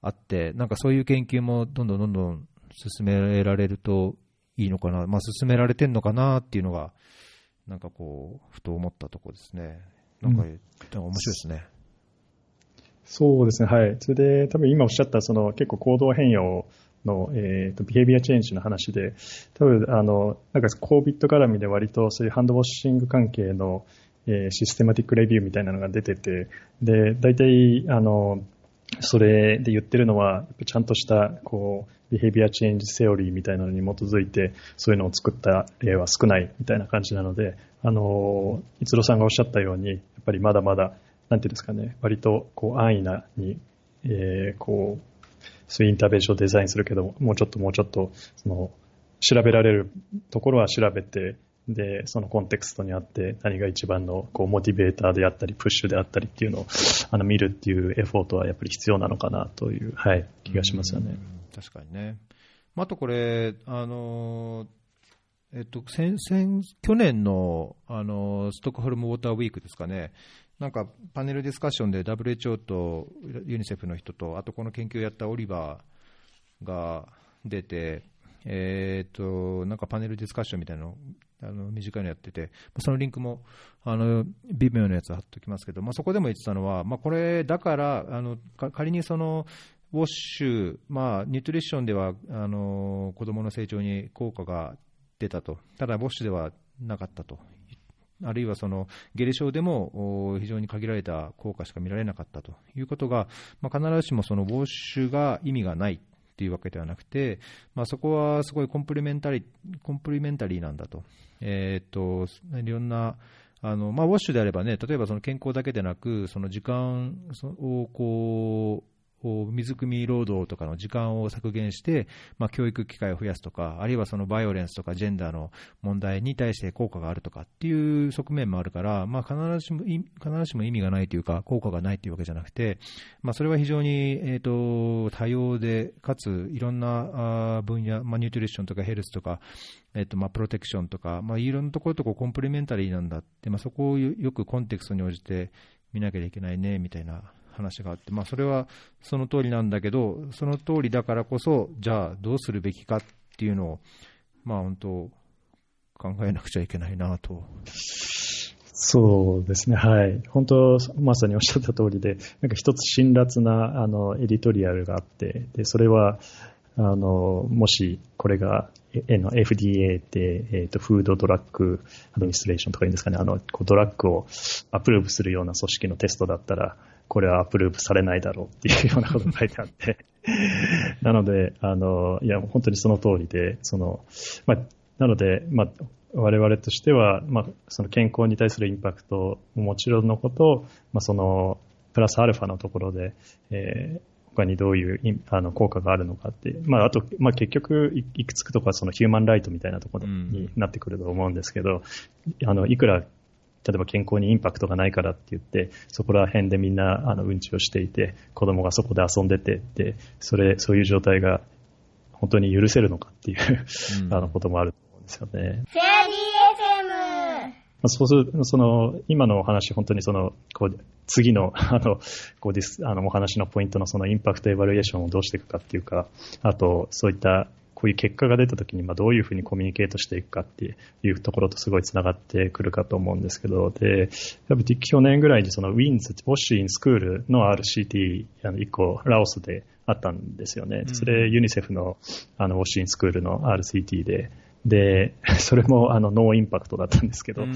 S1: あって、なんかそういう研究もどんどんどんどん進められるといいのかな、まあ、進められてるのかなっていうのが、なんかこう、ふと思ったところですね。なんか、うん、面白いですね。
S2: そうですね、はい。それで、多分今おっしゃった、その結構行動変容の、えーと、ビヘビアチェンジの話で、多分あのなんか COVID 絡みで割とそういうハンドウォッシング関係の、えー、システマティックレビューみたいなのが出てて、で大体あのそれで言ってるのは、ちゃんとしたこうビヘビアチェンジセオリーみたいなのに基づいて、そういうのを作った例は少ないみたいな感じなので、あの逸郎さんがおっしゃったように、やっぱりまだまだ、なんていうんですかね、割とこう安易なに、えー、こうそういうインターベンションをデザインするけど、もうちょっともうちょっと、その、調べられるところは調べて、で、そのコンテクストにあって何が一番のこうモチベーターであったり、プッシュであったりっていうのをあの見るっていうエフォートはやっぱり必要なのかなという、はい、気がしますよね。
S1: 確かにね。あとこれ、あのえっと、先々去年のあのストックホルムウォーターウィークですかね、なんかパネルディスカッションで WHO とユニセフの人と、あとこの研究をやったオリバーが出て、えーと、なんかパネルディスカッションみたいなのあの短いのやってて、そのリンクもあの微妙なやつ貼っておきますけど、まあ、そこでも言ってたのは、まあ、これだからあの仮にそのウォッシュ、まあ、ニュートリションではあの子どもの成長に効果が出たと、ただウォッシュではなかったとあるいはその下痢症でも非常に限られた効果しか見られなかったということが、まあ、必ずしもそのウォッシュが意味がないというわけではなくて、まあ、そこはすごいコンプリメンタリーコンプリメンタリーなんだと。えー、っといろんなあのまあ、ウォッシュであればね、例えばその健康だけでなく、その時間をこう水汲み労働とかの時間を削減して、まあ、教育機会を増やすとか、あるいはそのバイオレンスとかジェンダーの問題に対して効果があるとかっていう側面もあるから、まあ、必ずしも必ずしも意味がないというか、効果がないというわけじゃなくて、まあ、それは非常に、えーと、多様で、かついろんな分野、まあ、ニュートリションとかヘルスとか、えーとまあ、プロテクションとか、まあ、いろんなところとこうコンプリメンタリーなんだって、まあ、そこをよくコンテクストに応じて見なきゃいけないねみたいな話があって、まあ、それはその通りなんだけど、その通りだからこそ、じゃあどうするべきかっていうのを、まあ、本当、考えなくちゃいけないなと。
S2: そうですね、はい。本当、まさにおっしゃった通りで、なんか一つ辛辣なあのエディトリアルがあって、でそれは、あのもしこれがえの FDA って、えーと、フードドラッグアドミニストレーションとかいうんですかね、あのこうドラッグをアプローブするような組織のテストだったら、これはアプローブされないだろうっていうようなことが書いてあって。なので、あの、いや、本当にその通りで、その、まあ、なので、まあ、我々としては、まあ、その健康に対するインパクトももちろんのこと、まあ、その、プラスアルファのところで、えー、他にどういうあの効果があるのかって、まあ、あと、まあ、結局い、いくつくとかそのヒューマンライトみたいなところになってくると思うんですけど、うん、あのいくら例えば健康にインパクトがないからって言って、そこら辺でみんなあのうんちをしていて、子供がそこで遊んでてで、それ、そういう状態が本当に許せるのかっていう、うん、あのこともあると思うんですよね。フェアリー FM! そうするその、今のお話、本当にその、こう、次の、あの、こうです、あの、お話のポイントのそのインパクトエバリエーションをどうしていくかっていうか、あと、そういったこういう結果が出たときに、まあ、どういうふうにコミュニケートしていくかっていうところとすごいつながってくるかと思うんですけど、で、やっぱ去年ぐらいにその WinS、WASH in school の RCT、あの、一個、ラオスであったんですよね。それ、ユニセフの、あの、 WASH in school の RCT で、で、それも、あの、 no impact だったんですけど、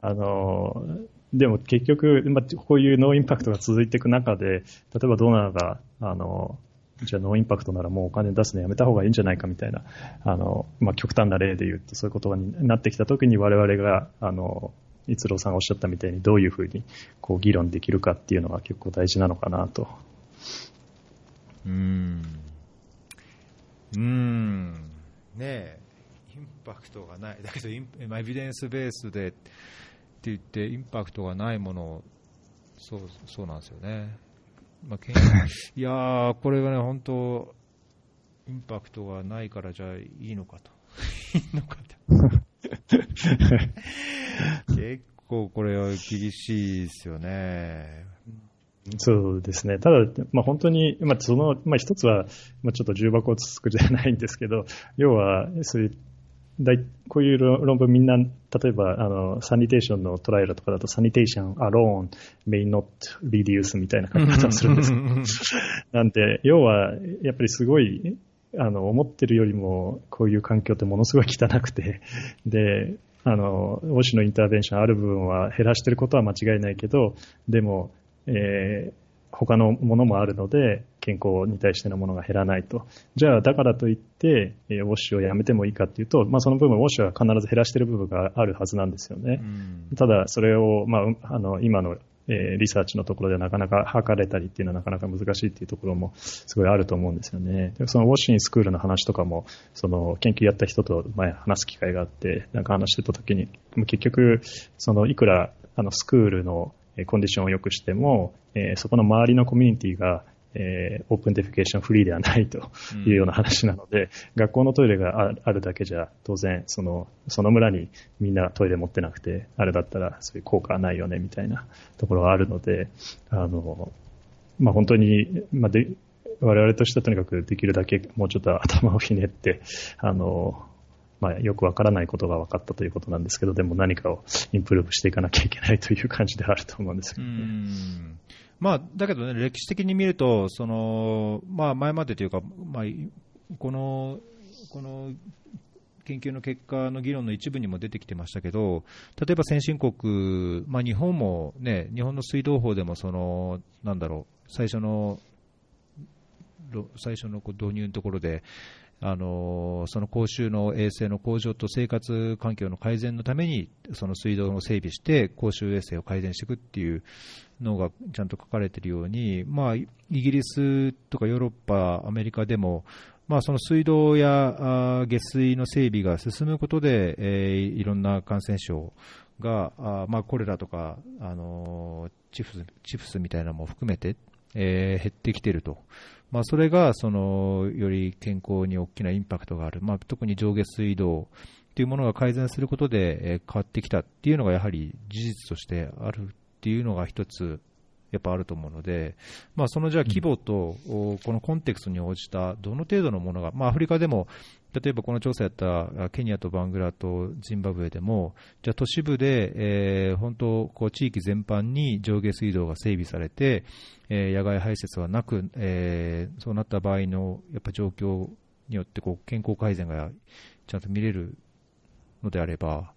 S2: あの、でも結局、まあ、こういう no impact が続いていく中で、例えばドナーが、あの、じゃあノーインパクトならもうお金出すのやめた方がいいんじゃないかみたいな、あの、まあ、極端な例で言うとそういうことになってきたときに我々が、あの、逸郎さんがおっしゃったみたいにどういうふうにこう議論できるかっていうのが結構大事なのかなと。
S1: うん。うん。ねえ、インパクトがない。だけどイン、エビデンスベースでって言って、インパクトがないものを、そう、そうなんですよね。まあ、いやー、これがね、本当、インパクトがないからじゃあいいのかと。いいのかと。結構これは厳しいですよね。
S2: そうですね。ただ、まあ、本当に、まあ、その、まあ、一つは、まあ、ちょっと重箱をつつくじゃないんですけど、要は、そういうだいこういう論文みんな、例えばあのサニテーションのトライアルとかだと、サニテーション alone may not reduce みたいな書き方をするんです。なんで、要はやっぱりすごいあの思ってるよりもこういう環境ってものすごい汚くて、で、あの、ウォシュのインターベンションある部分は減らしてることは間違いないけど、でも、えー、他のものもあるので、健康に対してのものが減らないと。じゃあ、だからといって、えー、ウォッシュをやめてもいいかっていうと、まあ、その部分、ウォッシュは必ず減らしている部分があるはずなんですよね。ただ、それを、まあ、あの、今のえー、リサーチのところでなかなか測れたりっていうのはなかなか難しいっていうところもすごいあると思うんですよね。でそのウォッシュインスクールの話とかも、その研究やった人と前話す機会があって、なんか話してた時に、結局、そのいくらあのスクールのコンディションを良くしても、えー、そこの周りのコミュニティが、えー、 open defecation free ではないというような話なので、うん、学校のトイレがあるだけじゃ、当然その、その村にみんなトイレ持ってなくて、あれだったらそういう効果はないよねみたいなところがあるので、あの、まあ、本当に、まあ、で、我々としてはとにかくできるだけもうちょっと頭をひねって、あの、まあ、よくわからないことが分かったということなんですけど、でも何かを improve していかなきゃいけないという感じであると思うんですけどね。
S1: まあ、だけどね、歴史的に見ると、そのまあ、前までというか、まあ、このこの研究の結果の議論の一部にも出てきてましたけど、例えば先進国、まあ、日本もね、日本の水道法でもその、なんだろう、最初の最初のこう導入のところで、あのその公衆の衛生の向上と生活環境の改善のために、その水道を整備して、公衆衛生を改善していくっていうのがちゃんと書かれているように、まあ、イギリスとかヨーロッパ、アメリカでも、まあ、その水道や下水の整備が進むことで、えー、いろんな感染症が、あまあ、コレラとか、あのチフスチフスみたいなのも含めて、えー、減ってきていると。まあ、それがそのより健康に大きなインパクトがある、まあ、特に上下水道というものが改善することで、変わってきたっていうのがやはり事実としてあるっていうのが一つやっぱあると思うので、まあ、そのじゃあ規模と、このコンテクストに応じたどの程度のものが、まあ、アフリカでも例えばこの調査やったケニアとバングラとジンバブエでも、じゃあ都市部で、えー、本当こう地域全般に上下水道が整備されて、えー、野外排泄はなく、えー、そうなった場合のやっぱ状況によってこう健康改善がちゃんと見れるのであれば、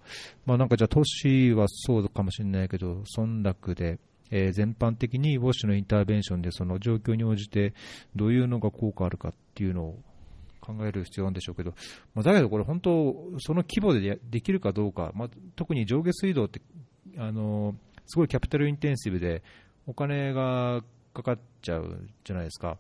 S1: まあ、なんかじゃあ都市はそうかもしれないけど、村落で、えー、全般的にウォッシュのインターベンションでその状況に応じてどういうのが効果あるかっていうのを考える必要なんでしょうけど、まあ、だけどこれ本当、その規模でできるかどうか、まあ、特に上下水道ってあのすごいキャピタルインテンシブでお金がかかっちゃうじゃないですか。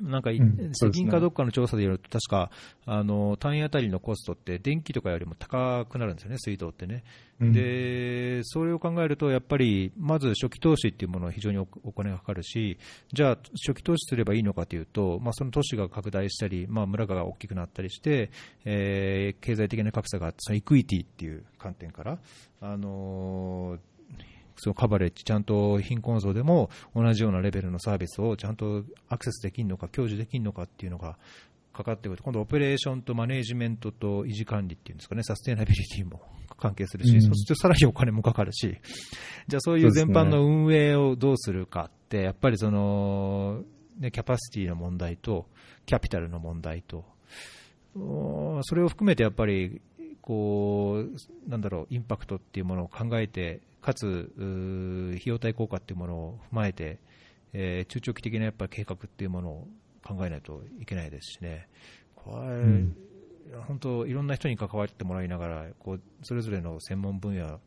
S1: なんか、うん、責任かどっかの調査で言うと、確かあの単位当たりのコストって電気とかよりも高くなるんですよね、水道ってね。うん、で、それを考えると、やっぱりまず初期投資っていうものは非常にお金がかかるし、じゃあ、初期投資すればいいのかというと、まあ、その都市が拡大したり、まあ、村が大きくなったりして、えー、経済的な格差があって、そのイクイティっていう観点から、あのーそのカバレッジ、ちゃんと貧困層でも同じようなレベルのサービスをちゃんとアクセスできるのか、享受できるのかっていうのがかかってくる今度、オペレーションとマネージメントと維持管理っていうんですかね、サステナビリティも関係するし、うん、そうするとさらにお金もかかるし、じゃあそういう全般の運営をどうするかって、やっぱりその、ね、キャパシティの問題と、キャピタルの問題と、それを含めてやっぱり、こう、なんだろう、インパクトっていうものを考えてかつ費用対効果っていうものを踏まえて、えー、中長期的なやっぱ計画っていうものを考えないといけないですしね、これ、うん、本当、いろんな人に関わってもらいながら、こうそれぞれの専門分野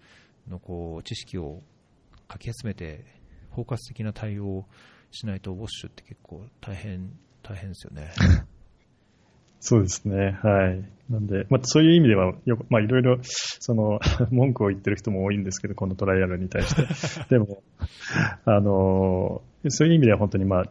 S1: のこう知識をかき集めて、包括的な対応をしないと、ウォッシュって結構大変、大変ですよね。
S2: そうですね。はい。なんで、まあ、そういう意味では、よまあ、いろいろ、その、文句を言ってる人も多いんですけど、このトライアルに対して。でも、あの、そういう意味では本当に、まあ、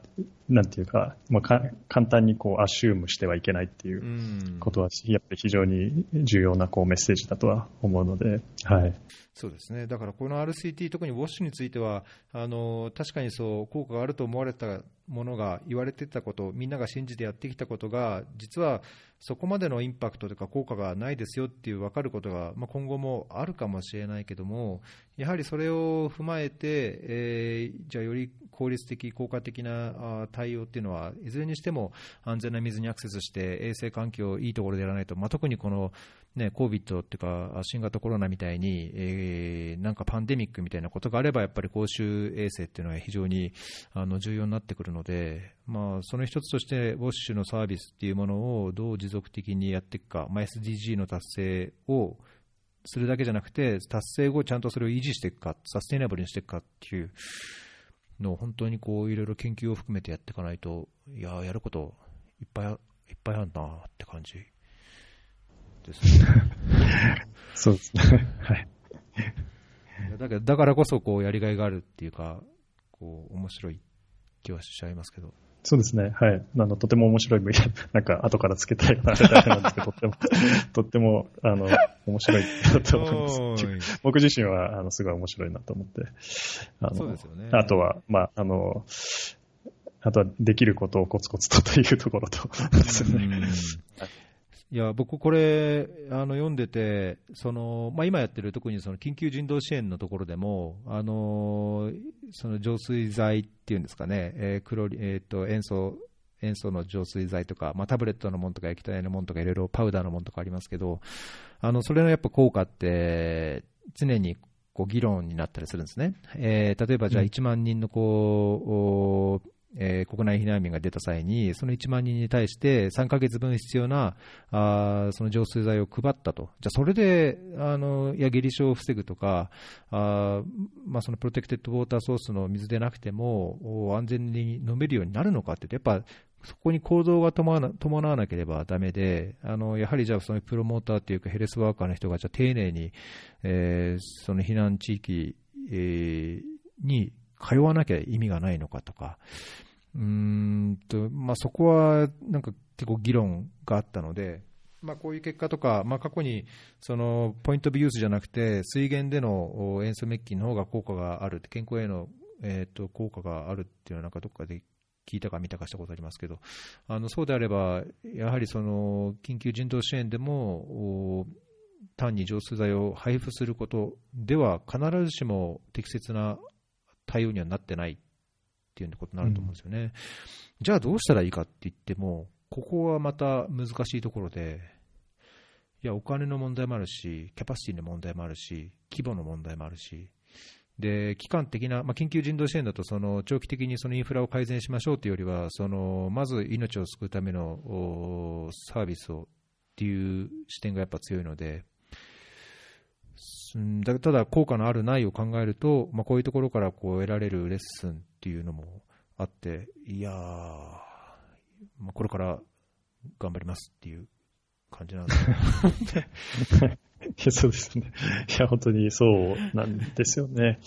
S2: なんていうか、まあ、か簡単にこう、アシュームしてはいけないっていうことは、やっぱり非常に重要なこうメッセージだとは思うので、はい。
S1: そうですね。だから、この RCT、特にウォッシュについては、あの、確かにそう、効果があると思われたものが言われてたこと、みんなが信じてやってきたことが、実はそこまでのインパクトとか効果がないですよっていう分かることが、まあ、今後もあるかもしれないけども、やはりそれを踏まえて、えー、じゃあより効率的、効果的な対応っていうのは、いずれにしても安全な水にアクセスして、衛生環境をいいところでやらないと、まあ、特にこの、ね、COVID っていうか、新型コロナみたいに、えー、なんかパンデミックみたいなことがあれば、やっぱり公衆衛生っていうのは非常にあの重要になってくるので、まあ、その一つとして、ウォッシュのサービスっていうものをどう持続的にやっていくか、まあ、SDG の達成をするだけじゃなくて、達成後、ちゃんとそれを維持していくか、サステイナブルにしていくかっていうのを、本当にこういろいろ研究を含めてやっていかないと、いややることいっぱいいっぱいあるなって感じですね。
S2: そうですね。はい。
S1: だからだからこそこうやりがいがあるっていうか、こう面白い気はしちゃいますけど。
S2: そうですね。はい。あの、とても面白い なんか後からつけたいな、みたいなんですけど、とっても、とっても、あの、面白いなと思います。僕自身は、あの、すごい面白いなと思って。
S1: あの、そうですよね。
S2: あとは、まあ、あの、あとはできることをコツコツとというところと、ですね。
S1: いや僕、これあの読んでて、そのまあ、今やってる特にその緊急人道支援のところでも、あのその浄水剤っていうんですかね、えークロリえー、と塩素塩素の浄水剤とか、まあ、タブレットのものとか液体のものとか、いろいろパウダーのものとかありますけど、あのそれのやっぱ効果って、常にこう議論になったりするんですね。えー、例えばじゃあ1万人のこう、えー、国内避難民が出た際に、その1万人に対して3ヶ月分必要なあその浄水剤を配ったと、じゃそれであのいや下痢症を防ぐとか、あまあ、そのプロテクテッドウォーターソースの水でなくても安全に飲めるようになるのかってやっぱそこに行動が伴わなければだめで、あのやはりじゃあ、そのプロモーターというか、ヘルスワーカーの人がじゃ丁寧に、えー、その避難地域、えー、に通わなきゃ意味がないのかとか、うんとまあ、そこはなんか結構議論があったので、まあ、こういう結果とか、まあ、過去にそのポイントビュースじゃなくて、水源での塩素滅菌の方が効果がある、健康への、えー、と効果があるっていうのは、なんかどっかで聞いたか見たかしたことありますけど、あのそうであれば、やはりその緊急人道支援でも、単に浄水剤を配布することでは、必ずしも適切な対応にはなってない。っていうことになると思うんですよね。うん、じゃあどうしたらいいかって言っても、ここはまた難しいところで、いや、お金の問題もあるし、キャパシティの問題もあるし、規模の問題もあるし、で期間的な、まあ、緊急人道支援だとその長期的にそのインフラを改善しましょうというよりはそのまず命を救うためのサービスをっていう視点がやっぱ強いのでうん、だただ効果のあるないを考えると、まあ、こういうところからこう得られるレッスンっていうのもあっていやー、まあ、これから頑張りますっていう感じなんですね。
S2: そうですね。いや、本当にそうなんですよね。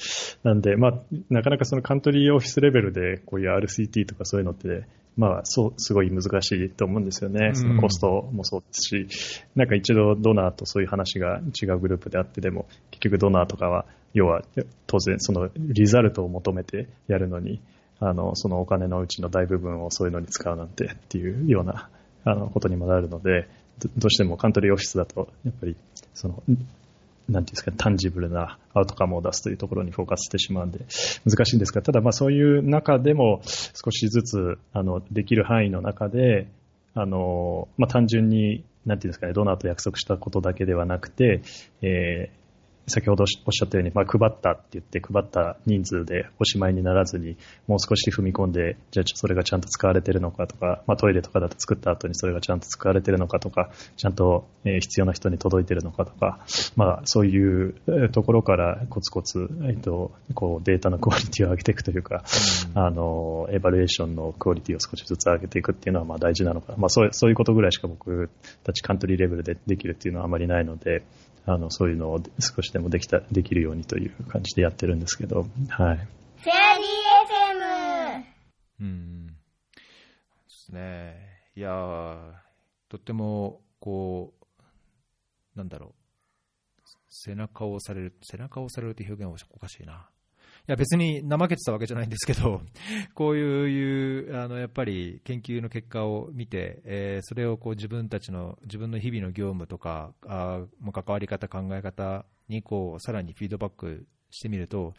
S2: なんで、まあ、なかなかそのカントリーオフィスレベルで、こういう RCT とかそういうのって、まあ、そう、すごい難しいと思うんですよね。そのコストもそうですし、なんか一度ドナーとそういう話が違うグループであってでも、結局ドナーとかは、要は当然そのリザルトを求めてやるのに、あの、そのお金のうちの大部分をそういうのに使うなんてっていうような、あの、ことにもなるので、どうしてもカントリーオフィスだと、やっぱり、その、なんていうんですか、タンジブルなアウトカムを出すというところにフォーカスしてしまうんで、難しいんですが、ただまあそういう中でも少しずつ、あの、できる範囲の中で、あの、まあ単純に、なんていうんですかね、ドナーと約束したことだけではなくて、え先ほどおっしゃったように、まあ、配ったって言って配った人数でおしまいにならずにもう少し踏み込んでじゃあそれがちゃんと使われてるのかとか、まあ、トイレとかだと作った後にそれがちゃんと使われてるのかとかちゃんと、え必要な人に届いてるのかとか、まあ、そういうところからコツコツ、えっと、こうデータのクオリティを上げていくというか、うん、あのエバルエーションのクオリティを少しずつ上げていくっていうのはまあ大事なのか、まあ、そうそういうことぐらいしか僕たちカントリーレベルでできるっていうのはあまりないので、あの、そういうのを少しでもできた、できるようにという感じでやってるんですけど、はい。フェアリー
S1: FM! うん。ですね。いやとっても、こう、なんだろう。背中を押される、背中を押されるって表現はおかしいな。や別に怠けてたわけじゃないんですけど、こういうあのやっぱり研究の結果を見て、えー、それをこう自分たちの自分の日々の業務とか、あ関わり方、考え方にこうさらにフィードバックしてみると、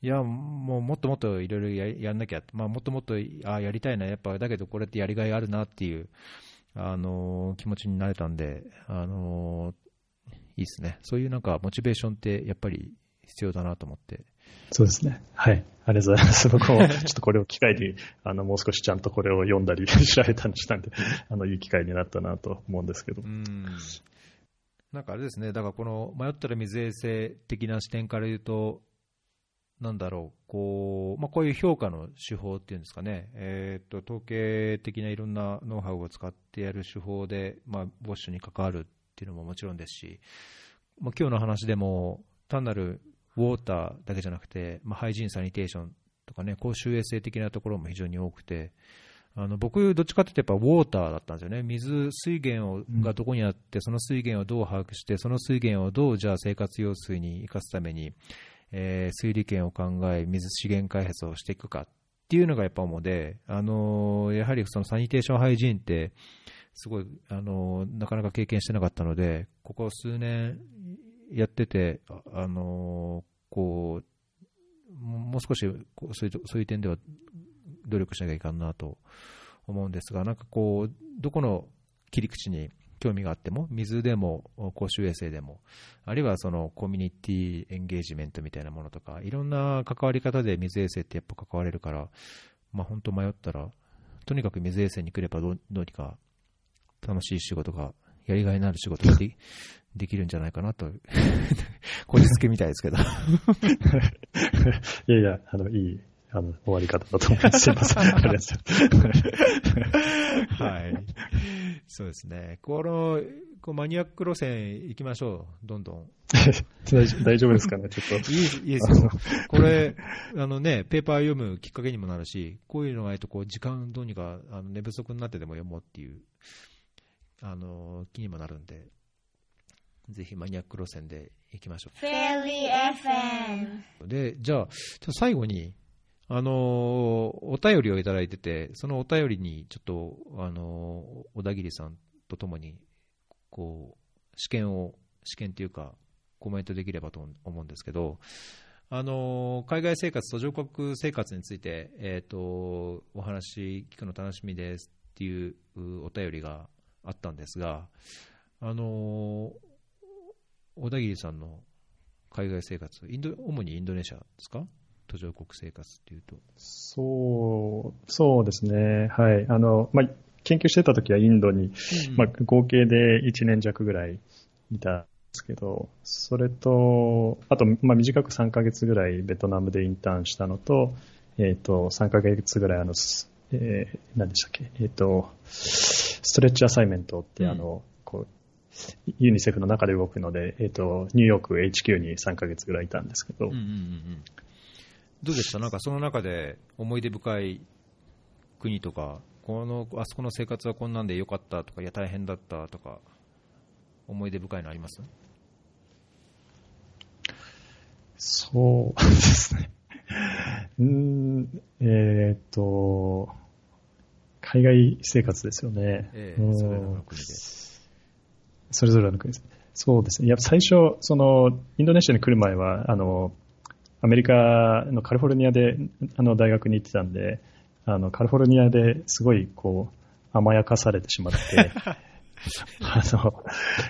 S1: いや、もうもっともっといろいろややんなきゃ、まあ、もっともっとあやりたいな、やっぱだけどこれってやりがいあるなっていう、あの気持ちになれたんで、あのいいですね、そういうなんかモチベーションってやっぱり必要だなと思って。
S2: そうですね。はい。ありがとうございます。僕も、ちょっとこれを機会に、あの、もう少しちゃんとこれを読んだり、調べたりしたんで、あの、いい機会になったなと思うんですけど。うん
S1: なんかあれですね、だからこの迷ったら水衛生的な視点から言うと、なんだろう、こう、まあ、こういう評価の手法っていうんですかね、えっ、と、統計的ないろんなノウハウを使ってやる手法で、まあ、ボッシュに関わるっていうのももちろんですし、まあ、今日の話でも、単なるウォーターだけじゃなくて、まあ、ハイジン、サニテーションとかね、公衆衛生的なところも非常に多くて、あの僕、どっちかというとやっぱウォーターだったんですよね、水、水源をがどこにあって、その水源をどう把握して、その水源をどうじゃあ生活用水に生かすために、えー、水利権を考え、水資源開発をしていくかっていうのがやっぱ主で、あのー、やはりそのサニテーションハイジーンって、すごい、あのー、なかなか経験してなかったので、ここ数年、やってて、あのこう、もう少しそういうそういう点では努力しなきゃいかんなと思うんですが、なんかこう、どこの切り口に興味があっても、水でも公衆衛生でも、あるいはそのコミュニティエンゲージメントみたいなものとか、いろんな関わり方で水衛生ってやっぱ関われるから、まあ、本当迷ったら、とにかく水衛星に来ればどうどうにか楽しい仕事が、やりがいのある仕事がで できるんじゃないかなと、こじつけみたいですけど。
S2: いやいや、あの、いい、あの、終わり方だと思います。すいません。ありがとうございます。
S1: はい。そうですね。この、こうマニアック路線行きましょう。どんどん。
S2: 大丈夫ですかね、ちょっと。
S1: いいですいいですよ。これ、あのね、ペーパー読むきっかけにもなるし、こういうのがないと、こう、時間どうにか、あの寝不足になってでも読もうっていう、あの、気にもなるんで、ぜひマニアック路線で行きましょ
S3: FM.
S1: う。で、じゃあ、ちょ最後に、あのお便りをいただいてて、そのお便りに、ちょっと、あの小田切さんとともに、こう、試験を、試験っていうか、コメントできればと思うんですけど、あの海外生活、途上国生活について、えー、とお話聞くの楽しみですっていうお便りがあったんですが、あの小田切さんの海外生活、インド主にインドネシアですか、途上国生活っていうと。
S2: そう、そうですね。はい。あの、まあ、研究してた時はインドに、まあ、合計で1年弱ぐらいいたんですけど、それと、あと、まあ、短く3ヶ月ぐらいベトナムでインターンしたのと、えっ、と、3ヶ月ぐらい、あの、すえー何でしたっけ、えっ、と、ストレッチアサイメントって、
S1: うん。
S2: あの、こう、ユニセフの中で動くので、えっ、と、ニューヨーク HQ に3ヶ月ぐらいいたんですけど、
S1: うんうんうんうん。どうでしたなんかその中で思い出深い国とか、このあそこの生活はこんなんでよかったとか、いや大変だったとか、思い出深いのあります？
S2: そうですね。うーん、えーっと、海外生活ですよね。うん
S1: ええそれぞれの国で。
S2: それぞれの国です。そうですね。やっぱ最初、その、インドネシアに来る前は、あの、アメリカのカリフォルニアで、あの、大学に行ってたんで、あの、カリフォルニアですごい、こう、甘やかされてしまって、あの、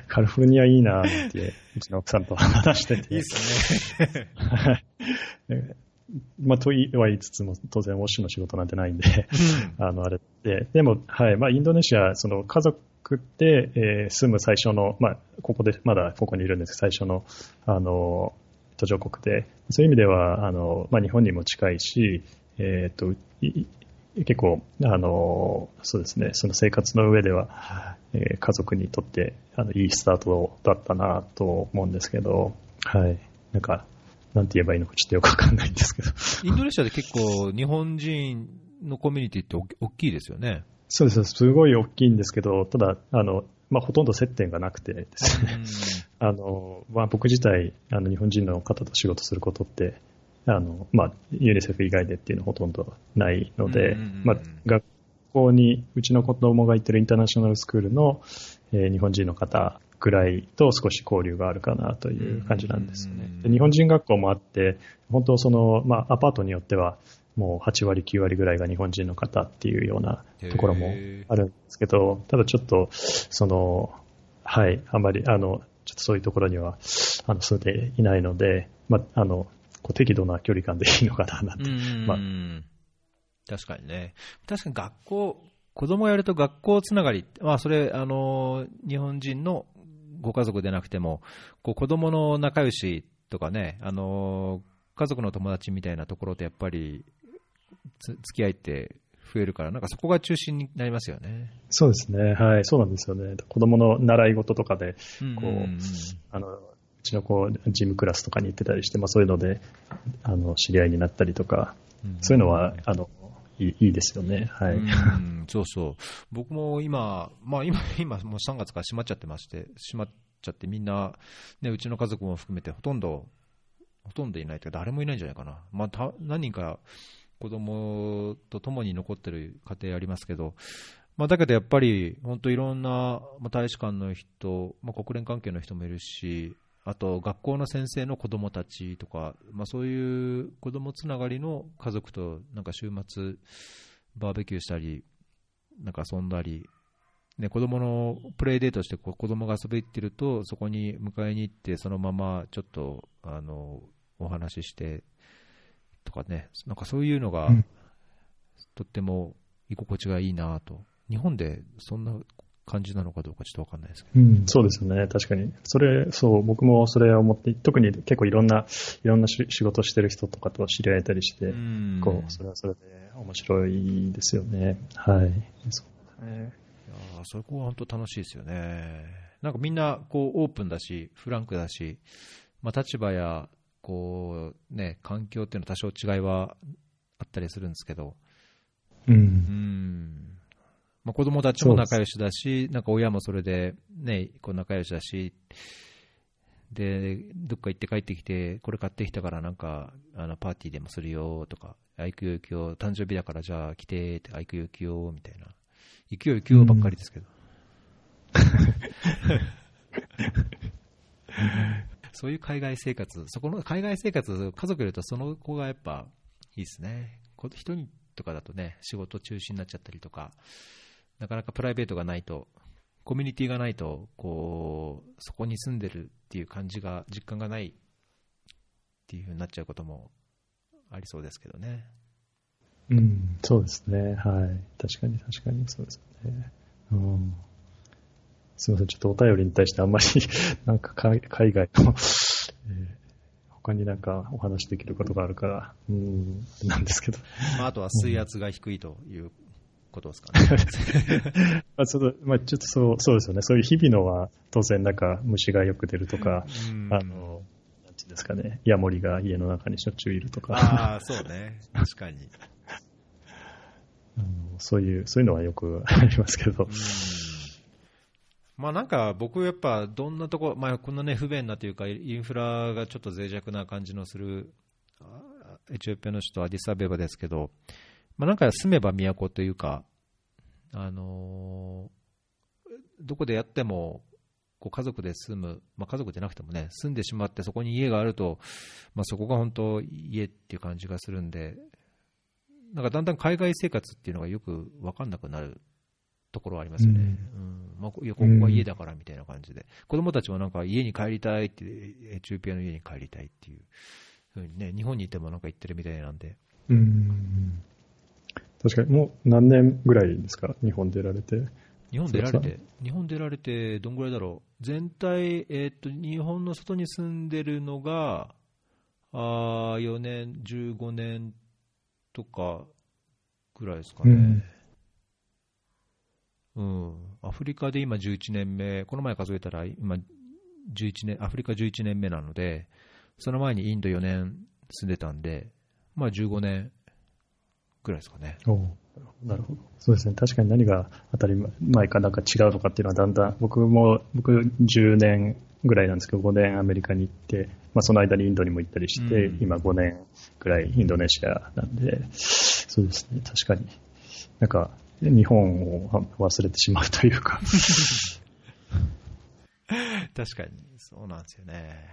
S2: カリフォルニアいいなって、うちの奥さんと話してて。
S1: いいっすね。
S2: まあ、とは言いつつも、当然、ウォッシュの仕事なんてないんで、あの、あれで、でも、はい、まあ、インドネシア、その、家族で、えー住む最初の、まあ、ここで、まだここにいるんですけど、最初の、あの、途上国で、そういう意味では、あの、まあ、日本にも近いし、えっ、と、い結構、あの、そうですね、その生活の上では、えー家族にとって、あの、いいスタートだったなと思うんですけど、はい。なんか、なんて言えばいいのかちょっとよくわかんないんですけど。
S1: インドネシアで結構、日本人のコミュニティって大大きいですよね。
S2: そうです、すごい大きいんですけど、ただ、あの、まあ、ほとんど接点がなくてですね、あの、まあ、僕自体、あの、日本人の方と仕事することって、あの、まあ、ユニセフ以外でっていうのはほとんどないのでまあ、学校に、うちの子供が行ってるインターナショナルスクールの、えー日本人の方ぐらいと少し交流があるかなという感じなんですよね。で日本人学校もあって、本当その、まあ、アパートによっては、もう8割、9割ぐらいが日本人の方っていうようなところもあるんですけど、ただちょっと、その、はい、あまり、あの、ちょっとそういうところには、あの、住んでいないので、まあ、あの、こう適度な距離感でいいのかな、なんて。
S1: うん
S2: まあ
S1: 確かにね。確かに学校、子供やると学校つながり、まあそれ、あの、日本人のご家族でなくても、こう子供の仲良しとかね、あの、家族の友達みたいなところとやっぱり、つ付き合いって増えるから、なんかそこが中心になりますよね。
S2: そうですね、はい、そうなんですよね。子供の習い事とかで、こう、
S1: んんん
S2: あの、うちの子、ジムクラスとかに行ってたりして、まあそういうので、あの、知り合いになったりとか、そういうのは、あの、いいいいですよね、はい。
S1: うんそうそう、僕も今、まあ今、今もう3月から閉まっちゃってまして、閉まっちゃって、みんな、ね、うちの家族も含めて、ほとんど、ほとんどいないというか、誰もいないんじゃないかな、まあ、た何人か子供と共に残ってる家庭ありますけど、まあ、だけどやっぱり、本当いろんな、まあ、大使館の人、まあ、国連関係の人もいるし、あと学校の先生の子供たちとか、まあ、そういう子供つながりの家族となんか週末、バーベキューしたり、なんか遊んだり、ね、子供のプレイデートしてこう子供が遊び行ってると、そこに迎えに行って、そのままちょっとあのお話ししてとかね、なんかそういうのが
S2: うん
S1: とっても居心地がいいなと。日本でそんな感じなのかどうかちょっとわかんないですけど。
S2: うん、そうですよね、確かに。それ、そう、僕もそれを思って、特に結構いろんな、いろんな仕事してる人とかと知り合えたりして、
S1: うん
S2: こう、それはそれで面白いですよね。はい。そうね。
S1: いやそこは本当楽しいですよね。なんかみんなこうオープンだし、フランクだし、まあ、立場やこう、ね、環境っていうのは多少違いはあったりするんですけど、
S2: うん。
S1: うんまあ、子供たちも仲良しだし、なんか親もそれで、ね、こう仲良しだし、で、どっか行って帰ってきて、これ買ってきたからなんか、あのパーティーでもするよとか、あ、行くよ行くよ、誕生日だからじゃあ来てって、あ、行くよ行くよ、みたいな。行くよ行くよばっかりですけど。そういう海外生活、そこの海外生活、家族いるとその子がやっぱいいですね。一人とかだとね、仕事中心になっちゃったりとか、なかなかプライベートがないと、コミュニティがないと、こう、そこに住んでるっていう感じが、実感がないっていうふうになっちゃうこともありそうですけどね。
S2: うん、そうですね。はい。確かに確かにそうですね。うん。すみません。ちょっとお便りに対してあんまり なんか海外のえー、他になんかお話できることがあるから、うん、なんですけど。
S1: まあ、あとは水圧が低いということですかね。
S2: まあ、ちょっと、まあ、ちょっとそう、そうですよね。そういう日々のは、当然なんか虫がよく出るとか、あの、なんていうんですかね、ヤモリが家の中にしょっちゅういるとか。
S1: ああ、そうね。確かに。
S2: そういう、そういうのはよく ありますけど。
S1: まあなんか僕やっぱどんなとこ、まあこんなね不便なというかインフラがちょっと脆弱な感じのするエチオピアの首都アディサベバですけど、まあ、なんか住めば都というか、あのー、どこでやってもこう家族で住む、まあ、家族じゃなくてもね、住んでしまってそこに家があると、まあ、そこが本当家っていう感じがするんで、なんかだんだん海外生活っていうのがよく分かんなくなるところはありますよね。うん、うんまあ、いやここは家だからみたいな感じで、うん、子供たちもなんか家に帰りたいって、エチオピアの家に帰りたいっていうふうにね、日本にいてもなんか言ってるみたいなんで。
S2: うん確かに、もう何年ぐらいですか、日本出られて。
S1: 日本出られて、日本出られて、どんぐらいだろう、全体、えー、っと、日本の外に住んでるのが、あ4年、15年とかぐらいですかね。うん、うん、アフリカで今11年目、この前数えたら今11年、アフリカ11年目なので、その前にインド4年住んでたんで、まあ15年ぐらいですかね。
S2: おなるほど。そうですね。確かに何が当たり前かなんか違うのかっていうのはだんだん、僕も、僕10年ぐらいなんですけど、5年アメリカに行って、まあその間にインドにも行ったりして、うん、今5年ぐらいインドネシアなんで、そうですね。確かに。なんか、日本を忘れてしまうというか。
S1: 確かに、そうなんですよね。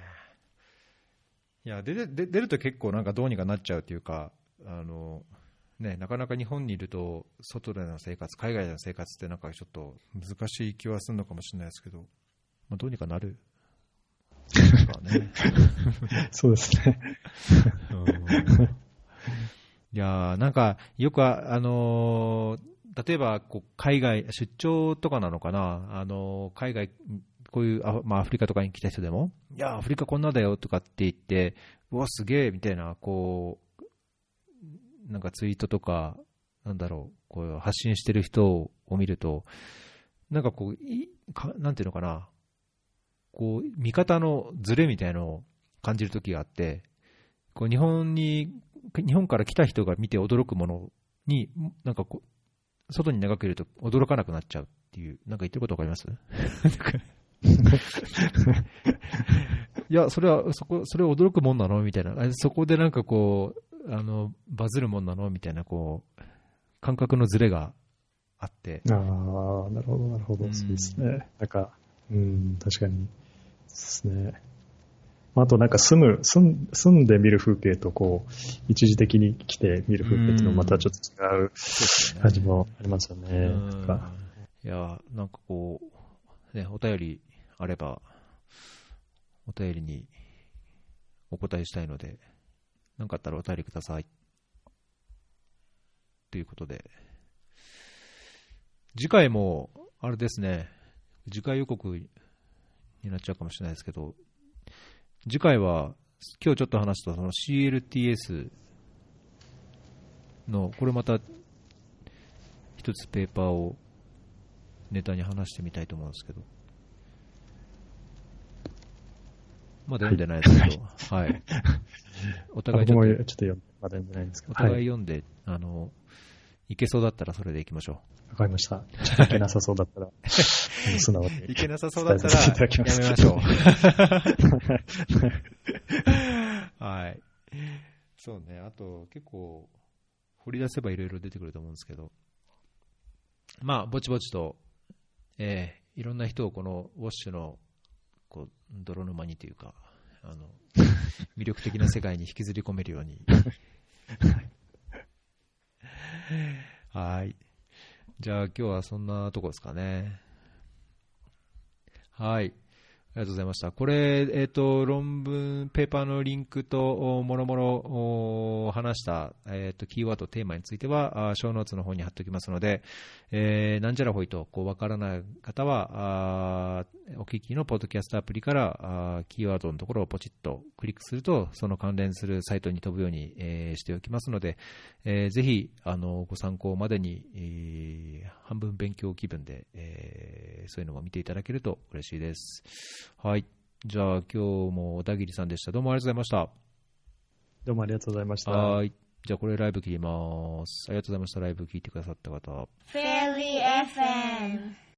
S1: いや、出出ると結構なんかどうにかなっちゃうというか、あの、ね、なかなか日本にいると、外での生活、海外での生活ってなんかちょっと難しい気はするのかもしれないですけど、まあ、どうにかなる。
S2: ね、そうですね。
S1: いやなんか、よくあ、あのー、例えばこう海外、出張とかなのかな、あのー、海外、こういうあ、まあ、アフリカとかに来た人でも、いや、アフリカこんなだよとかって言って、うわ、すげえみたいな、こう、なんかツイートとか、なんだろう、こう発信してる人を見ると、なんかこう、いかなんていうのかな、こう、見方のズレみたいのを感じるときがあって、こう日本に、日本から来た人が見て驚くものに、なんかこう、外に長くいると驚かなくなっちゃうっていう、なんか言ってることわかります？いや、それは、そこ、それは驚くもんなの？みたいな。そこでなんかこう、あのバズるもんなの？みたいなこう感覚のズレがあって。
S2: ああ、なるほど、なるほど、うん、そうですね。なんか、うん、確かに。ですね。あとなんか住む、住ん住んで見る風景とこう、一時的に来て見る風景っていうのはまたちょっと違う感じもありますよね。
S1: いや、なんかこう、ね、お便りあれば、お便りにお答えしたいので、何かあったらお便りください。ということで、次回も、あれですね、次回予告になっちゃうかもしれないですけど、次回は、今日ちょっと話したその CLTS の、これまた一つペーパーをネタに話してみたいと思うんですけど、まだ読んでないですけど、はい。お互いちょっと
S2: ちょっと読んまだ読んでないんですけど。
S1: お互
S2: はいい。
S1: 読んで、あの、いけそうだったらそれでいきましょ
S2: わかりました。いけなさそうだったら、素直に。
S1: う。いけなさそうだったら、やめましょう。はい。そうね、あと結構、掘り出せばいろいろ出てくると思うんですけど、まあ、ぼちぼちと、えーいろんな人をこのウォッシュのこう泥沼にというか、あの魅力的な世界に引きずり込めるように。はい。じゃあ今日はそんなとこですかね。はい。ありがとうございました。これ、えっ、と、論文、ペーパーのリンクと、もろもろ話した、えっ、と、キーワード、テーマについては、あショーノーツの方に貼っておきますので、えーなんじゃらほいと、こう、わからない方は、お聞きのポッドキャストアプリから、あーキーワードのところをポチッとクリックすると、その関連するサイトに飛ぶように、えーしておきますので、えーぜひ、あの、ご参考までに、えー半分勉強気分で、えーそういうのも見ていただけると嬉しいです。はい。じゃあ、今日も小田切さんでした。どうもありがとうございまし
S2: どうもありがとうございました
S1: た。。はい。じゃあ、これライブ切ります。ありがとうございました。ライブ聞いてくださった方。
S3: Fairly FM